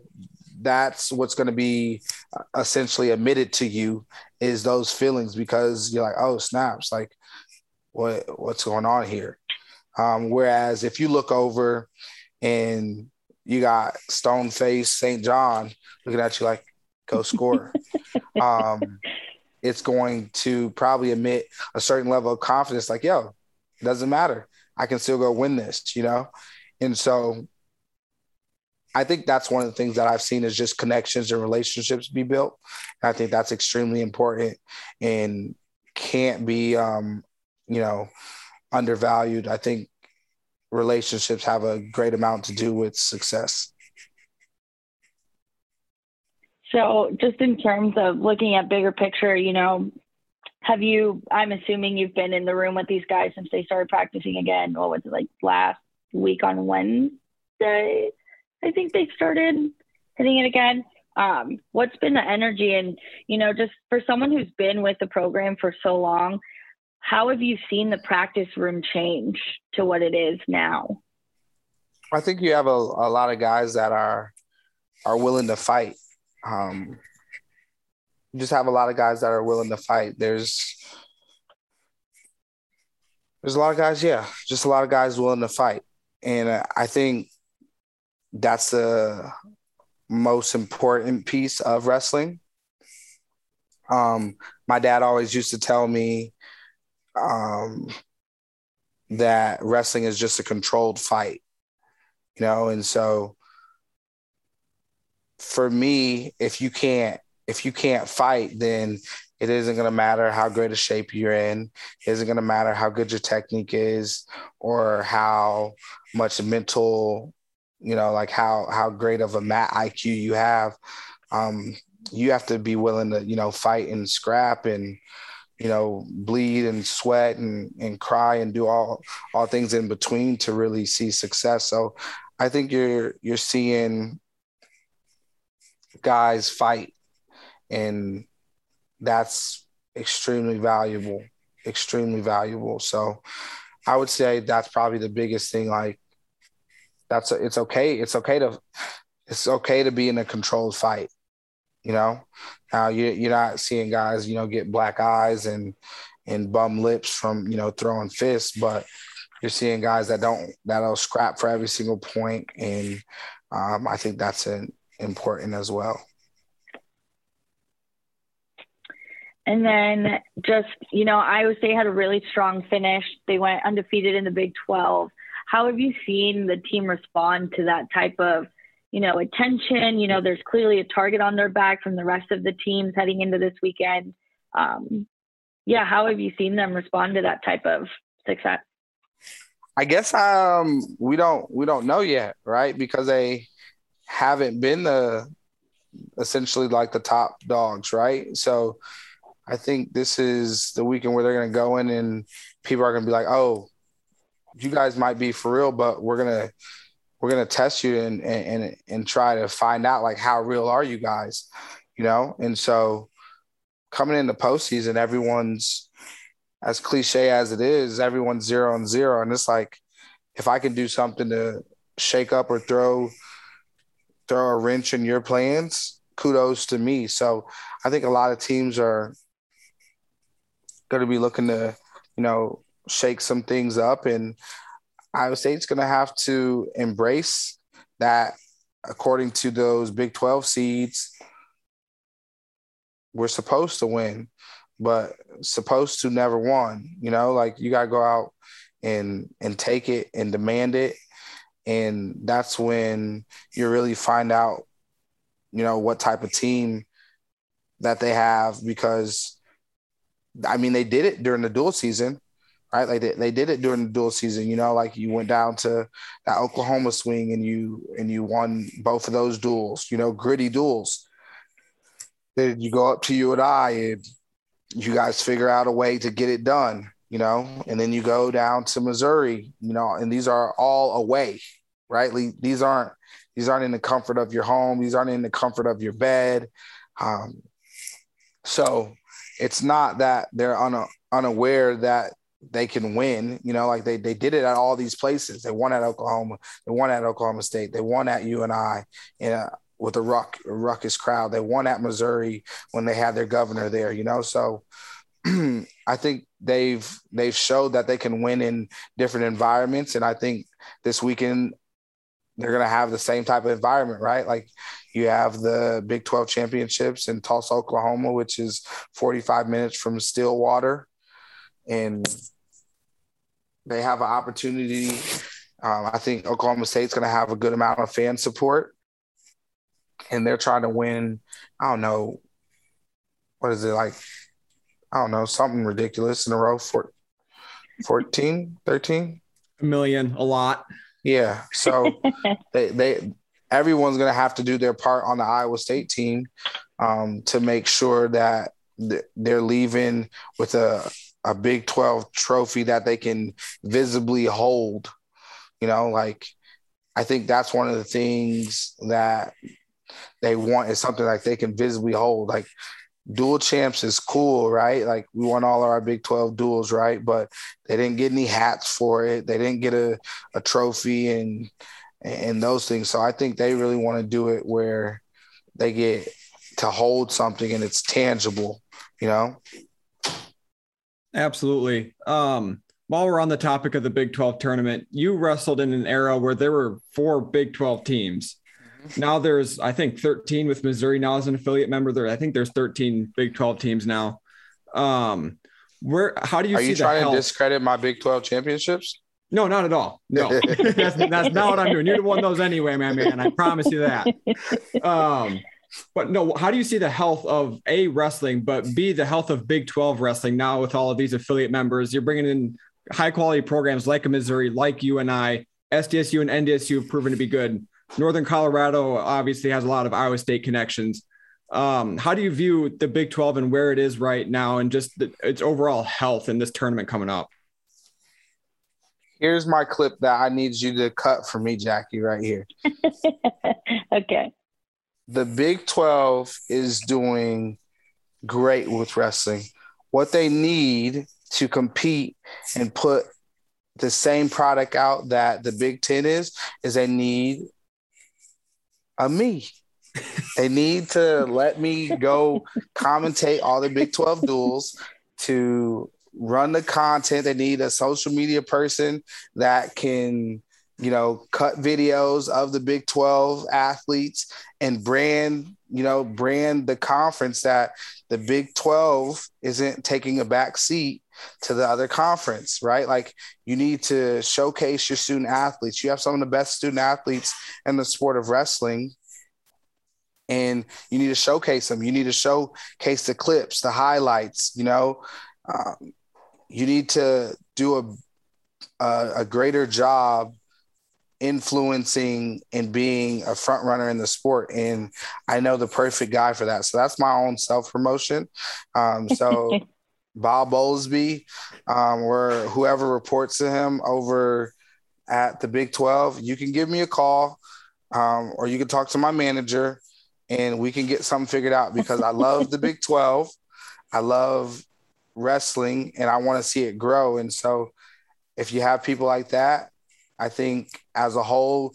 that's what's going to be uh, essentially admitted to you is those feelings because you're like, oh snaps, like what what's going on here? Um, whereas if you look over and you got Stone Face St. John looking at you like, go score. um, it's going to probably emit a certain level of confidence, like, yo, it doesn't matter. I can still go win this, you know? And so I think that's one of the things that I've seen is just connections and relationships be built. And I think that's extremely important and can't be, um, you know, undervalued. I think relationships have a great amount to do with success. So, just in terms of looking at bigger picture, you know, have you? I'm assuming you've been in the room with these guys since they started practicing again. What was it like last week on Wednesday? I think they started hitting it again. Um, what's been the energy and you know just for someone who's been with the program for so long how have you seen the practice room change to what it is now? I think you have a, a lot of guys that are are willing to fight. Um, you just have a lot of guys that are willing to fight. There's there's a lot of guys yeah just a lot of guys willing to fight. And uh, i think that's the most important piece of wrestling. Um, my dad always used to tell me um, that wrestling is just a controlled fight, you know, and so for me, if you can't if you can't fight, then it isn't going to matter how great a shape you're in. It isn't going to matter how good your technique is or how much mental you know, like how how great of a mat IQ you have. Um, you have to be willing to, you know, fight and scrap and, you know, bleed and sweat and and cry and do all all things in between to really see success. So I think you're you're seeing guys fight and that's extremely valuable, extremely valuable. So I would say that's probably the biggest thing like that's a, it's okay. It's okay to it's okay to be in a controlled fight. You know, now you you're not seeing guys you know get black eyes and and bum lips from you know throwing fists, but you're seeing guys that don't that'll scrap for every single point, and um, I think that's an, important as well. And then just, you know, Iowa State had a really strong finish. They went undefeated in the Big 12. How have you seen the team respond to that type of, you know, attention? You know, there's clearly a target on their back from the rest of the teams heading into this weekend. Um, yeah, how have you seen them respond to that type of success? I guess um, we don't we don't know yet, right? Because they haven't been the essentially like the top dogs, right? So I think this is the weekend where they're going to go in and people are going to be like, oh, you guys might be for real, but we're gonna we're gonna test you and and and try to find out like how real are you guys, you know? And so coming into postseason, everyone's as cliche as it is, everyone's zero and zero. And it's like, if I can do something to shake up or throw throw a wrench in your plans, kudos to me. So I think a lot of teams are going to be looking to, you know, shake some things up. And Iowa State's going to have to embrace that according to those Big 12 seeds, we're supposed to win, but supposed to never won. You know, like you got to go out and and take it and demand it, and that's when you really find out, you know, what type of team that they have because, I mean, they did it during the dual season right? Like they, they did it during the dual season, you know, like you went down to that Oklahoma swing and you and you won both of those duals, you know, gritty duals. Then you go up to UNI and you guys figure out a way to get it done, you know, and then you go down to Missouri, you know, and these are all away, right? These aren't these aren't in the comfort of your home, these aren't in the comfort of your bed. Um, so it's not that they're una, unaware that they can win. You know, like they they did it at all these places. They won at Oklahoma. They won at Oklahoma State. They won at UNI in a, with a ruck ruckus crowd. They won at Missouri when they had their governor there. You know, so I think they've they've showed that they can win in different environments, and I think this weekend they're going to have the same type of environment, right? Like you have the Big 12 championships in Tulsa, Oklahoma, which is 45 minutes from Stillwater and they have an opportunity. Um, I think Oklahoma State's going to have a good amount of fan support, and they're trying to win. I don't know what is it like. I don't know something ridiculous in a row for 14, 13? A million, a lot. Yeah. So they they everyone's going to have to do their part on the Iowa State team um, to make sure that they're leaving with a a Big 12 trophy that they can visibly hold. You know, like I think that's one of the things that they want is something like they can visibly hold. Like dual champs is cool, right? Like we won all of our Big 12 duals, right? But they didn't get any hats for it. They didn't get a, a trophy and and those things. So I think they really want to do it where they get to hold something and it's tangible, you know? Absolutely. Um, while we're on the topic of the Big 12 tournament, you wrestled in an era where there were four Big 12 teams. Mm-hmm. Now there's, I think, 13 with Missouri now as an affiliate member. There, I think there's 13 Big 12 teams now. Um, where, how do you? Are you trying to discredit my Big 12 championships? No, not at all. No, that's, that's not what I'm doing. You'd have won those anyway, my man. I promise you that. Um, but no, how do you see the health of a wrestling, but b the health of Big 12 wrestling now with all of these affiliate members? You're bringing in high quality programs like Missouri, like UNI, SDSU and NDSU have proven to be good. Northern Colorado obviously has a lot of Iowa State connections. Um, how do you view the Big 12 and where it is right now and just the, its overall health in this tournament coming up? Here's my clip that I need you to cut for me, Jackie, right here. okay the Big 12 is doing great with wrestling. What they need to compete and put the same product out that the Big 10 is, is they need a me. they need to let me go commentate all the Big 12 duals to run the content. They need a social media person that can you know, cut videos of the Big 12 athletes and brand, you know, brand the conference that the Big 12 isn't taking a back seat to the other conference, right? Like you need to showcase your student athletes. You have some of the best student athletes in the sport of wrestling. And you need to showcase them. You need to showcase the clips, the highlights. You know, um, you need to do a, a, a greater job influencing and being a front runner in the sport and i know the perfect guy for that. So that's my own self promotion um, so Bob Bowlsby um, or whoever reports to him over at the big 12 you can give me a call um, or you can talk to my manager and we can get something figured out because i love the big 12 i love wrestling and I want to see it grow. And so if you have people like that, I think as a whole,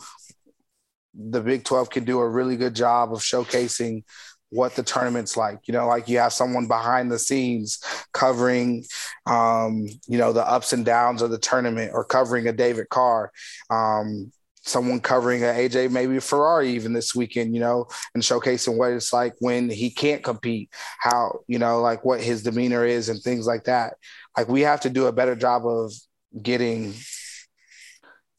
the Big 12 can do a really good job of showcasing what the tournament's like. You know, like you have someone behind the scenes covering, um, you know, the ups and downs of the tournament or covering a David Carr. Um, someone covering a AJ maybe Ferrari even this weekend, you know, and showcasing what it's like when he can't compete, how, you know, like what his demeanor is and things like that. Like we have to do a better job of getting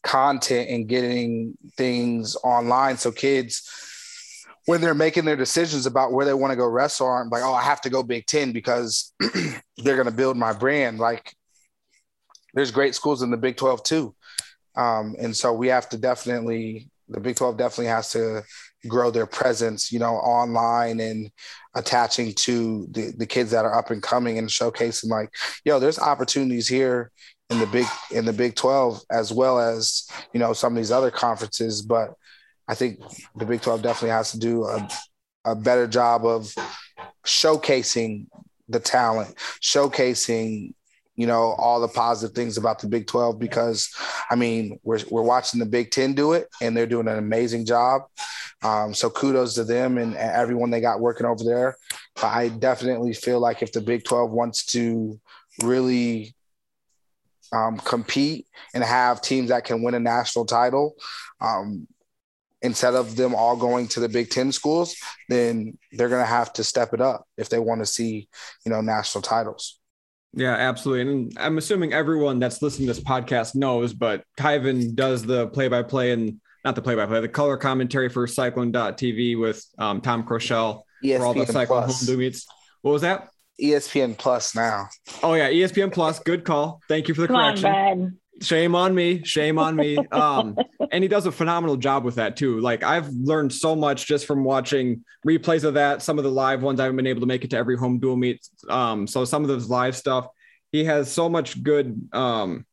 content and getting things online so kids when they're making their decisions about where they want to go wrestle aren't like oh i have to go big 10 because they're going to build my brand. Like there's great schools in the big 12 too. Um, and so we have to definitely the big 12 definitely has to grow their presence you know online and attaching to the, the kids that are up and coming and showcasing like yo there's opportunities here in the big in the Big 12 as well as you know some of these other conferences but I think the Big 12 definitely has to do a, a better job of showcasing the talent showcasing you know all the positive things about the Big 12 because I mean we're we're watching the Big 10 do it and they're doing an amazing job. Um, so kudos to them and, and everyone they got working over there. But I definitely feel like if the Big 12 wants to really um, compete and have teams that can win a national title um, instead of them all going to the Big Ten schools, then they're going to have to step it up if they want to see, you know, national titles. Yeah, absolutely. And I'm assuming everyone that's listening to this podcast knows, but Kyven does the play by play and not the play by play, the color commentary for Cyclone.tv with um, Tom Kroeschell ESPN for all the Cyclone Plus. home meets. What was that? ESPN Plus now. Oh yeah, ESPN Plus. Good call. Thank you for the Come correction. On, Shame on me. Shame on me. Um, and he does a phenomenal job with that too. Like I've learned so much just from watching replays of that. Some of the live ones I haven't been able to make it to every home dual meet. Um, so some of those live stuff, he has so much good um,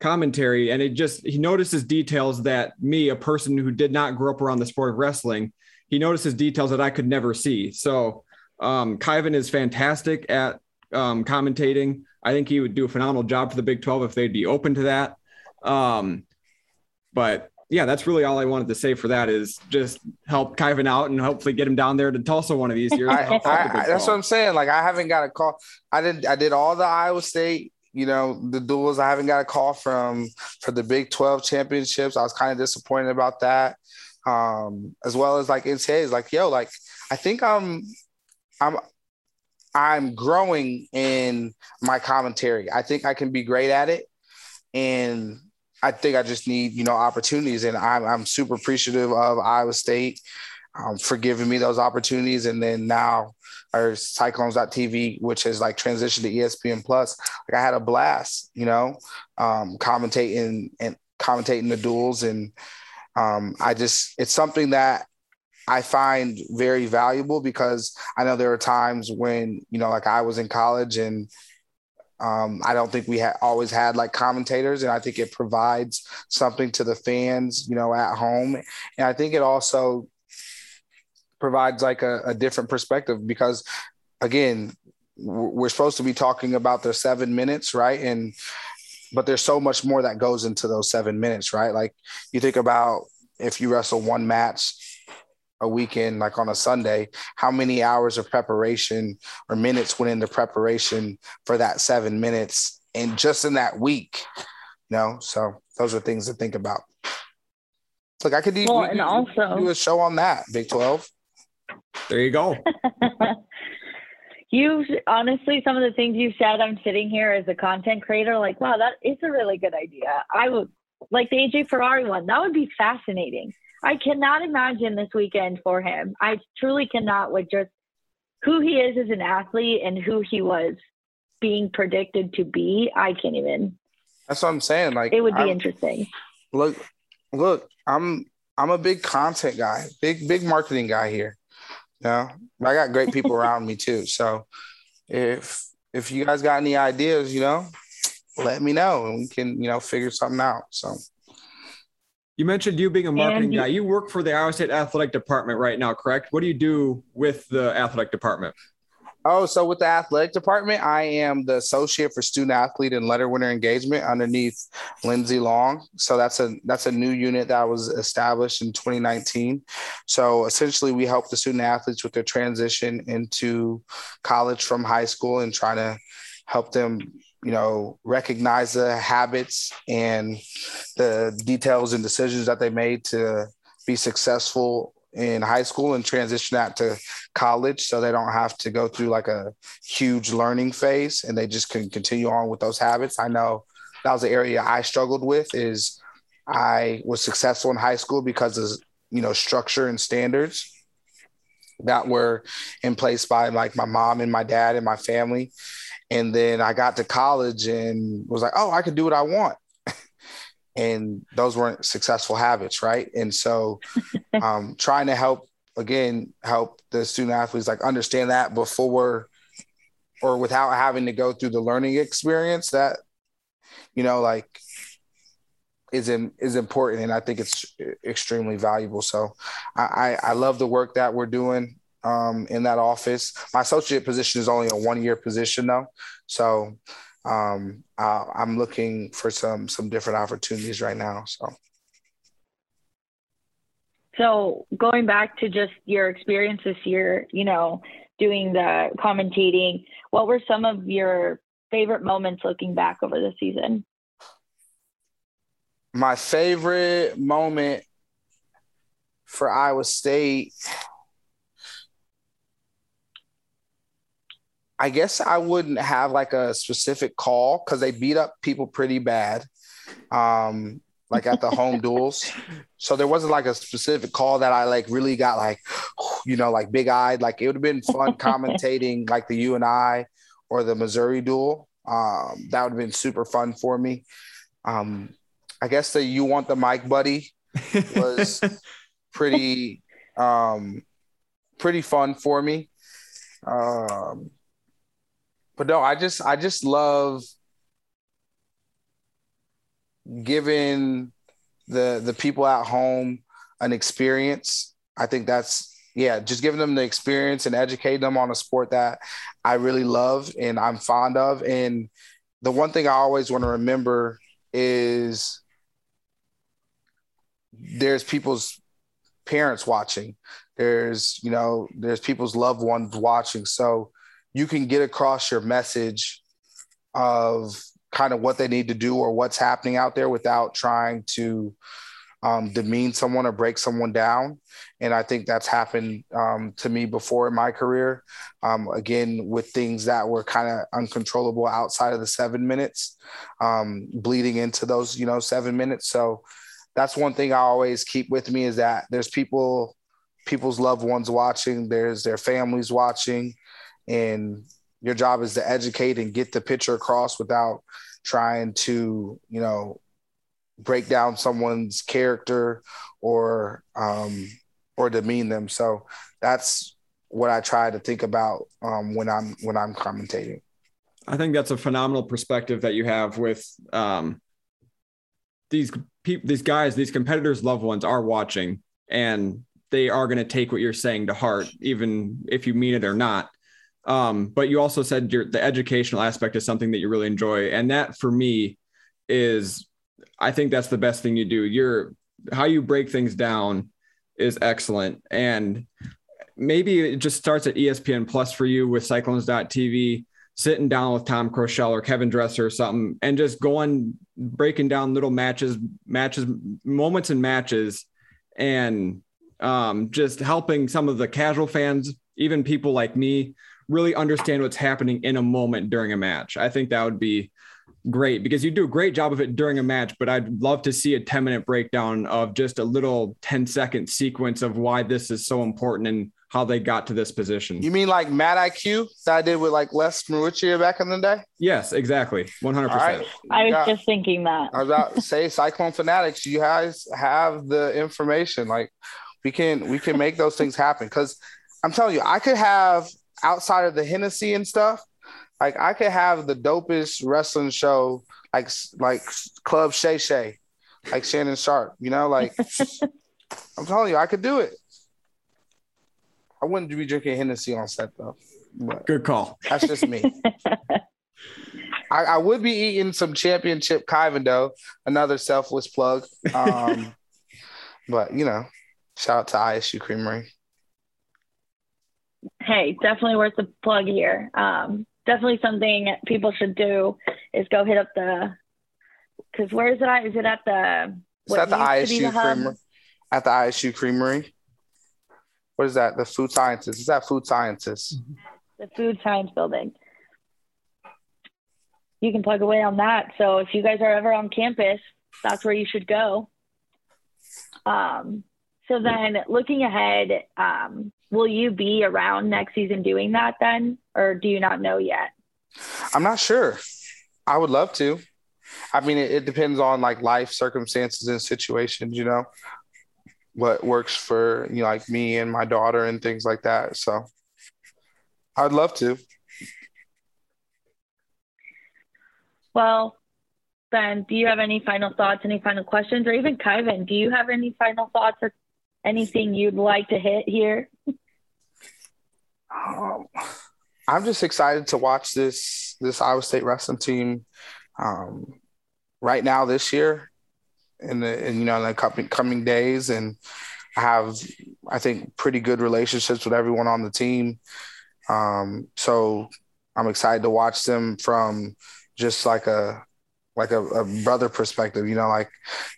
commentary, and it just he notices details that me, a person who did not grow up around the sport of wrestling, he notices details that I could never see. So um, Kyven is fantastic at um, commentating. I think he would do a phenomenal job for the Big 12 if they'd be open to that. Um, but yeah, that's really all I wanted to say for that is just help Kyven out and hopefully get him down there to Tulsa one of these years. I, I, that's what I'm saying. Like I haven't got a call. I did I did all the Iowa State, you know, the duals. I haven't got a call from for the Big 12 championships. I was kind of disappointed about that. Um, as well as like NCAAs, like, yo, like I think I'm I'm I'm growing in my commentary. I think I can be great at it, and I think I just need you know opportunities. And I'm I'm super appreciative of Iowa State um, for giving me those opportunities. And then now our Cyclones.tv, which has like transitioned to ESPN Plus. Like I had a blast, you know, um, commentating and commentating the duals and. Um, I just, it's something that I find very valuable because I know there are times when, you know, like I was in college and um, I don't think we always had like commentators, and I think it provides something to the fans, you know, at home. And I think it also provides like a, a different perspective because, again, we're supposed to be talking about the seven minutes, right? And but there's so much more that goes into those seven minutes, right? Like you think about if you wrestle one match a weekend, like on a Sunday, how many hours of preparation or minutes went into preparation for that seven minutes and just in that week? You know, so those are things to think about. Look, I could do, well, and also, do a show on that, Big 12. There you go. you honestly, some of the things you said, I'm sitting here as a content creator, like, wow, that is a really good idea. I would like the AJ Ferrari one. That would be fascinating. I cannot imagine this weekend for him. I truly cannot with just who he is as an athlete and who he was being predicted to be. I can't even. That's what I'm saying. Like it would be I'm, interesting. Look, look, I'm I'm a big content guy, big big marketing guy here. You know, I got great people around me too. So if if you guys got any ideas, you know, let me know and we can you know figure something out. So. You mentioned you being a marketing guy. You work for the Iowa State Athletic Department right now, correct? What do you do with the athletic department? Oh, so with the athletic department, I am the associate for student athlete and letter winner engagement underneath Lindsay Long. So that's a that's a new unit that was established in 2019. So essentially, we help the student athletes with their transition into college from high school and trying to help them you know recognize the habits and the details and decisions that they made to be successful in high school and transition that to college so they don't have to go through like a huge learning phase and they just can continue on with those habits. I know that was the area i struggled with is i was successful in high school because of you know structure and standards that were in place by like my mom and my dad and my family and then i got to college and was like oh i can do what i want. And those weren't successful habits right? And so um, trying to help again help the student athletes like understand that before or without having to go through the learning experience that you know like is in, is important. And I think it's extremely valuable. So I, I love the work that we're doing um, in that office. My associate position is only a one year position though. So um, uh, I'm looking for some some different opportunities right now. So. So going back to just your experience this year, you know, doing the commentating, what were some of your favorite moments looking back over the season? My favorite moment for Iowa State I guess I wouldn't have like a specific call because they beat up people pretty bad, um, like at the home duals. So there wasn't like a specific call that I like really got like, you know, like big eyed. Like it would have been fun commentating like the UNI or the Missouri dual. Um, that would have been super fun for me. Um, I guess the you want the mic buddy was pretty um, pretty fun for me. Um, but no, I just I just love giving the the people at home an experience. I think that's yeah, just giving them the experience and educating them on a sport that I really love and I'm fond of. And the one thing I always want to remember is there's people's parents watching. There's, you know, there's people's loved ones watching. So you can get across your message of kind of what they need to do or what's happening out there without trying to um, demean someone or break someone down. And I think that's happened um, to me before in my career. Um, again, with things that were kind of uncontrollable outside of the seven minutes, um, bleeding into those, you know, seven minutes. So that's one thing I always keep with me is that there's people, people's loved ones watching, there's their families watching and your job is to educate and get the picture across without trying to you know break down someone's character or um, or demean them. So that's what i try to think about um, when i'm when i'm commentating. I think that's a phenomenal perspective that you have with um, these people these guys these competitors loved ones are watching and they are going to take what you're saying to heart even if you mean it or not um, but you also said your, the educational aspect is something that you really enjoy. And that for me is, I think that's the best thing you do. You're how you break things down is excellent. And maybe it just starts at ESPN plus for you with cyclones.tv, sitting down with Tom Kroeschell or Kevin Dresser or something and just going, breaking down little matches, matches, moments and matches and um, just helping some of the casual fans, even people like me really understand what's happening in a moment during a match. I think that would be great because you do a great job of it during a match, but I'd love to see a 10 minute breakdown of just a little 10 second sequence of why this is so important and how they got to this position. You mean like Mat IQ that I did with like Les Maruccia back in the day? Yes, exactly. 100%. Right. I was got, just thinking that. I was about to say Cyclone Fanatics, you guys have the information. Like we can we can make those things happen because I'm telling you, I could have outside of the Hennessy and stuff, like I could have the dopest wrestling show, like like Club Shay Shay, like Shannon Sharpe. You know, like I'm telling you, I could do it. I wouldn't be drinking Hennessy on set though. But Good call. That's just me. I, I, would be eating some championship Kyven though. Another selfless plug. Um, but you know, shout out to ISU Creamery. Hey, definitely worth the plug here. Um, definitely something people should do is go hit up the because where is it at? Is it at the it's at the ISU the Creamery? At the ISU Creamery. What is that? The food sciences. Is that food sciences? The food science building you can plug away on that. So if you guys are ever on campus, that's where you should go. Um, so then looking ahead, um, will you be around next season doing that then, or do you not know yet? I'm not sure. I would love to. I mean, it, it depends on like life circumstances and situations, you know, what works for, you know, like me and my daughter and things like that. So I'd love to. Well, Ben, do you have any final thoughts, any final questions, or even Kyven, do you have any final thoughts or anything you'd like to hit here? Um, I'm just excited to watch this this Iowa State wrestling team um, right now this year, in the in, you know in the coming coming days, and I have I think pretty good relationships with everyone on the team. Um, so I'm excited to watch them from just like a like a, a, brother perspective. You know, like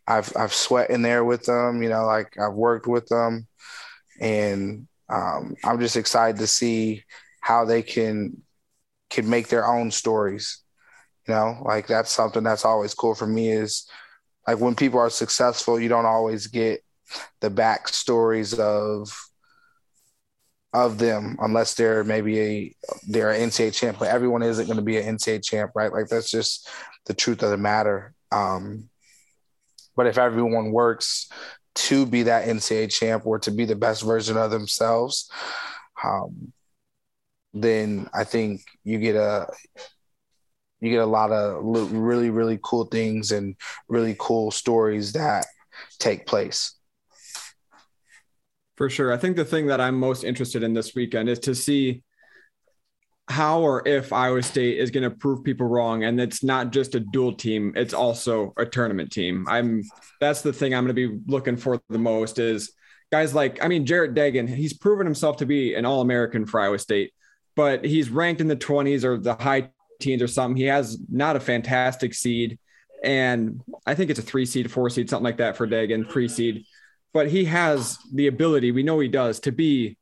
I've I've sweat in there with them. You know, like I've worked with them, and um, I'm just excited to see how they can can make their own stories. You know, like that's something that's always cool for me. Is like when people are successful, you don't always get the backstories of of them unless they're maybe a they're an NCAA champ, but everyone isn't going to be an NCAA champ, right? Like that's just the truth of the matter. Um, but if everyone works to be that NCAA champ or to be the best version of themselves, um, then I think you get a you get a lot of really really cool things and really cool stories that take place. For sure. I think the thing that I'm most interested in this weekend is to see how or if Iowa State is going to prove people wrong. And it's not just a dual team, it's also a tournament team. I'm that's the thing I'm going to be looking for the most is guys like, I mean, Jarrett Degen, he's proven himself to be an All American for Iowa State, but he's ranked in the 20s or the high teens or something. He has not a fantastic seed. And I think it's a three seed, four seed, something like that for Doegen, pre seed but he has the ability, we know he does, to be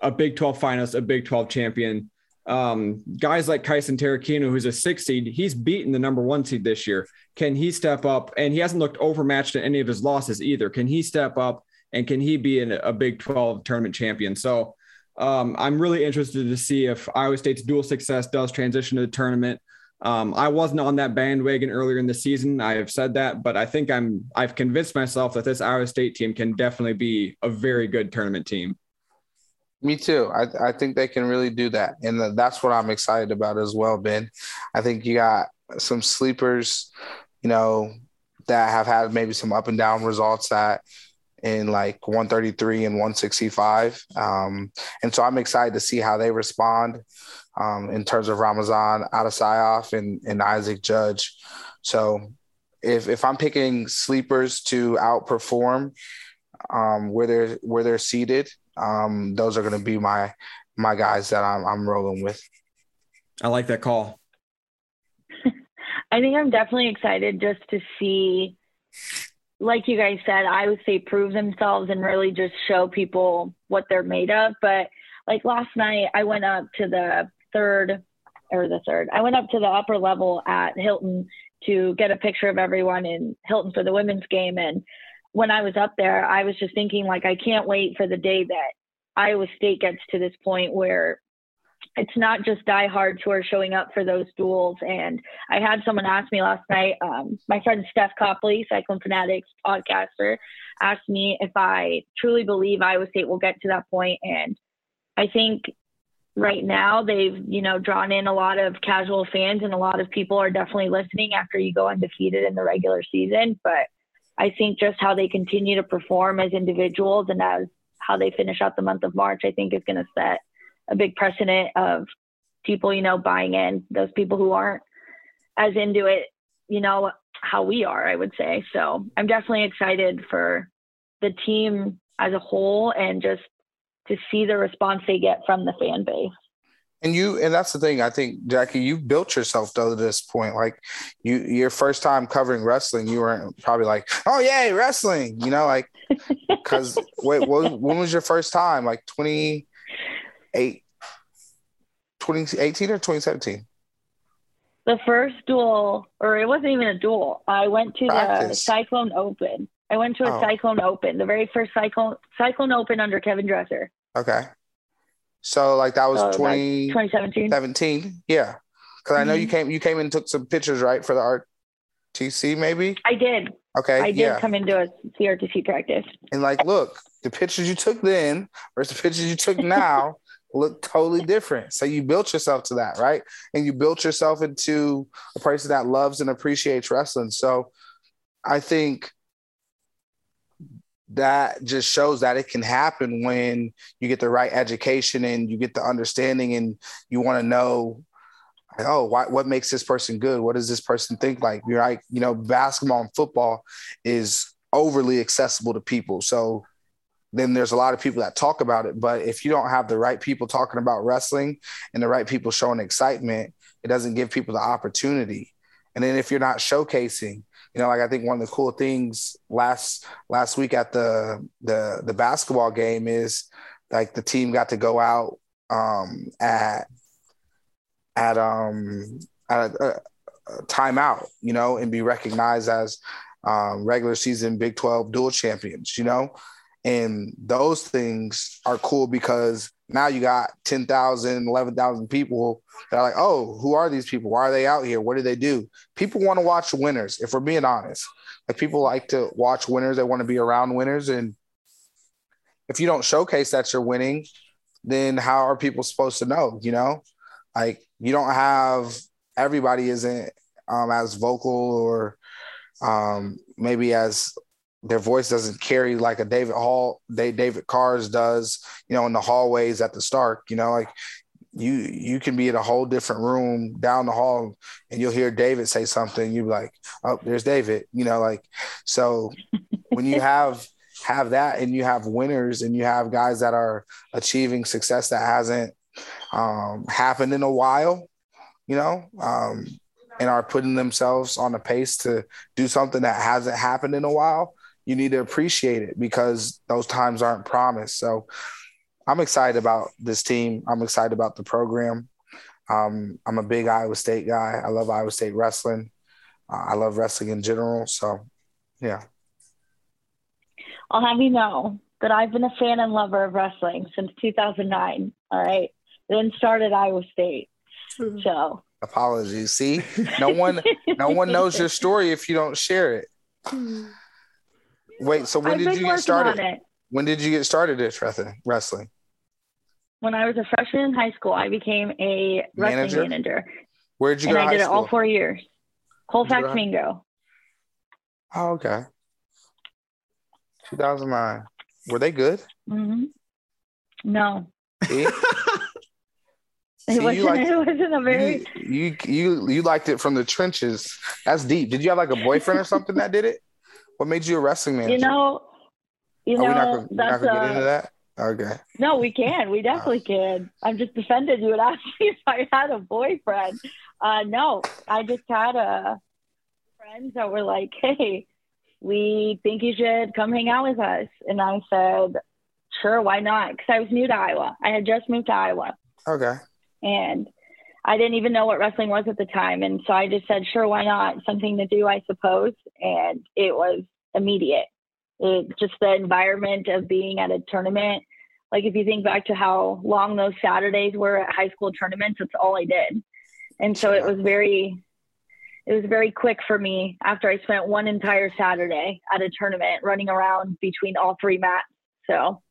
a Big 12 finalist, a Big 12 champion. Um, guys like Kysen Terukina, who's a six seed, he's beaten the number one seed this year. Can he step up? And he hasn't looked overmatched in any of his losses either. Can he step up and can he be a Big 12 tournament champion? So um, I'm really interested to see if Iowa State's dual success does transition to the tournament. Um, I wasn't on that bandwagon earlier in the season. I have said that, but I think I'm I've convinced myself that this Iowa State team can definitely be a very good tournament team. Me too. I, I think they can really do that. And that's what I'm excited about as well, Ben. I think you got some sleepers, you know, that have had maybe some up and down results that in like 133 and 165. Um, and so I'm excited to see how they respond um, in terms of Ramazan Attasauov and, and Isaac Judge. So if, if I'm picking sleepers to outperform um, where they're where they're seated, um, those are going to be my my guys that I'm, I'm rolling with. I like that call. I think I'm definitely excited just to see, like you guys said, I would say prove themselves and really just show people what they're made of. But like last night, I went up to the third or the third. I went up to the upper level at Hilton to get a picture of everyone in Hilton for the women's game. And when I was up there, I was just thinking, like, I can't wait for the day that Iowa State gets to this point where it's not just diehards who are showing up for those duals. And I had someone ask me last night, um, my friend Steph Copley, Cyclone Fanatics podcaster, asked me if I truly believe Iowa State will get to that point. And I think right now they've you know drawn in a lot of casual fans and a lot of people are definitely listening after you go undefeated in the regular season but i think just how they continue to perform as individuals and as how they finish out the month of march i think is going to set a big precedent of people, you know, buying in, those people who aren't as into it, you know, how we are, I would say. So I'm definitely excited for the team as a whole and just to see the response they get from the fan base. And you, and that's the thing. I think Jackie, you've built yourself though to this point. Like you, your first time covering wrestling, you were probably like, "Oh yeah, wrestling," you know, like because wait, when, when was your first time? Like 28, 2018 or 2017? The first dual, or it wasn't even a dual. I went to Practice. the Cyclone Open. I went to a oh. Cyclone Open, the very first Cyclone Cyclone Open under Kevin Dresser. Okay. So like that was so 20, 2017. 17. Yeah. because I know mm-hmm. you came you came and took some pictures, right, for the RTC maybe? I did. Okay. I did yeah. come into a CRTC practice. And like, look, the pictures you took then versus the pictures you took now look totally different. So you built yourself to that, right? And you built yourself into a person that loves and appreciates wrestling. So I think that just shows that it can happen when you get the right education and you get the understanding and you want to know oh why, what makes this person good? What does this person think like? You're like you know basketball and football is overly accessible to people. So then there's a lot of people that talk about it but if you don't have the right people talking about wrestling and the right people showing excitement it doesn't give people the opportunity. And then if you're not showcasing you know, like I think one of the cool things last last week at the the the basketball game is like the team got to go out um, at at um at a, a timeout, you know, and be recognized as um, regular season Big 12 dual champions, you know, and those things are cool because now you got 10,000, 11,000 people that are like, oh, who are these people? Why are they out here? What do they do? People want to watch winners, if we're being honest. Like people like to watch winners, they want to be around winners. And if you don't showcase that you're winning, then how are people supposed to know? You know, like you don't have everybody isn't um, as vocal or um, maybe as their voice doesn't carry like a David Hall, they David Carr's does, you know, in the hallways at the Stark, you know, like you you can be in a whole different room down the hall and you'll hear David say something, you're like, oh, there's David, you know, like so when you have have that and you have winners and you have guys that are achieving success that hasn't um, happened in a while, you know, um, and are putting themselves on a pace to do something that hasn't happened in a while you need to appreciate it because those times aren't promised. So I'm excited about this team. I'm excited about the program. Um, I'm a big Iowa State guy. I love Iowa State wrestling. Uh, I love wrestling in general. So, yeah. I'll have you know that I've been a fan and lover of wrestling since 2009. All right. Then started Iowa State. Hmm. So, apologies. See, no one, no one knows your story if you don't share it. Wait, so when I've did you get started? When did you get started at wrestling? When I was a freshman in high school, I became a wrestling manager. manager. Where did you and go? I did it all four years. Colfax Mingo. Oh, okay. 2009. Were they good? Mm-hmm. No. See? See, it, wasn't, liked, it wasn't a very you, you you you liked it from the trenches. That's deep. Did you have like a boyfriend or something that did it? What made you a wrestling manager? You know, you know, gonna, that's not gonna get into that. Okay. No, we can. We definitely can. I'm just offended you would ask me if I had a boyfriend. Uh, no, I just had a friends that were like, "Hey, we think you should come hang out with us," and I said, "Sure, why not?" Because I was new to Iowa. I had just moved to Iowa. Okay. And I didn't even know what wrestling was at the time. And so I just said, sure, why not? Something to do, I suppose. And it was immediate. It just the environment of being at a tournament. Like if you think back to how long those Saturdays were at high school tournaments, that's all I did. And so it was very it was very quick for me after I spent one entire Saturday at a tournament running around between all three mats. So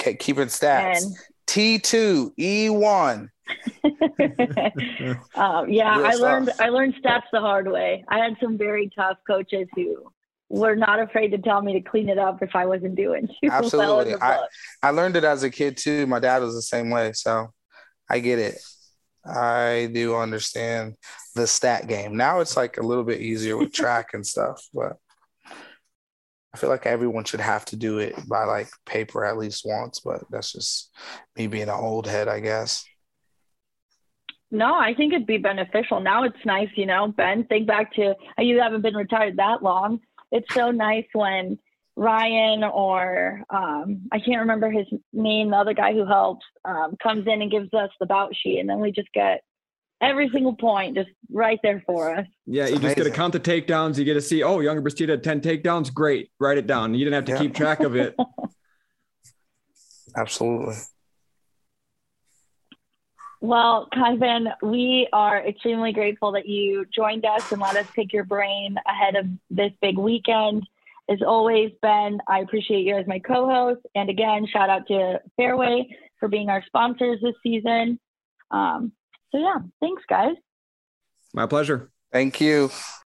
okay, keeping stats. T2, E1, um, yeah, Real I learned I learned stats the hard way. I had some very tough coaches who were not afraid to tell me to clean it up if I wasn't doing too Absolutely. well. I, I learned it as a kid too. My dad was the same way. So I get it. I do understand the stat game. Now it's like a little bit easier with track and stuff, but I feel like everyone should have to do it by like paper at least once, but that's just me being an old head, I guess. No, I think it'd be beneficial. Now it's nice, you know, Ben, think back to you haven't been retired that long. It's so nice when Ryan or um, I can't remember his name, the other guy who helps, um, comes in and gives us the bout sheet, and then we just get every single point just right there for us. Yeah, you just get to count the takedowns. You get to see, oh, Yonger Bastida had 10 takedowns. Great. Write it down. You didn't have to yeah. keep track of it. Absolutely. Well, Kyven, we are extremely grateful that you joined us and let us pick your brain ahead of this big weekend. As always, Ben, I appreciate you as my co host. And again, shout out to Fareway for being our sponsors this season. Um, so, yeah, thanks, guys. My pleasure. Thank you.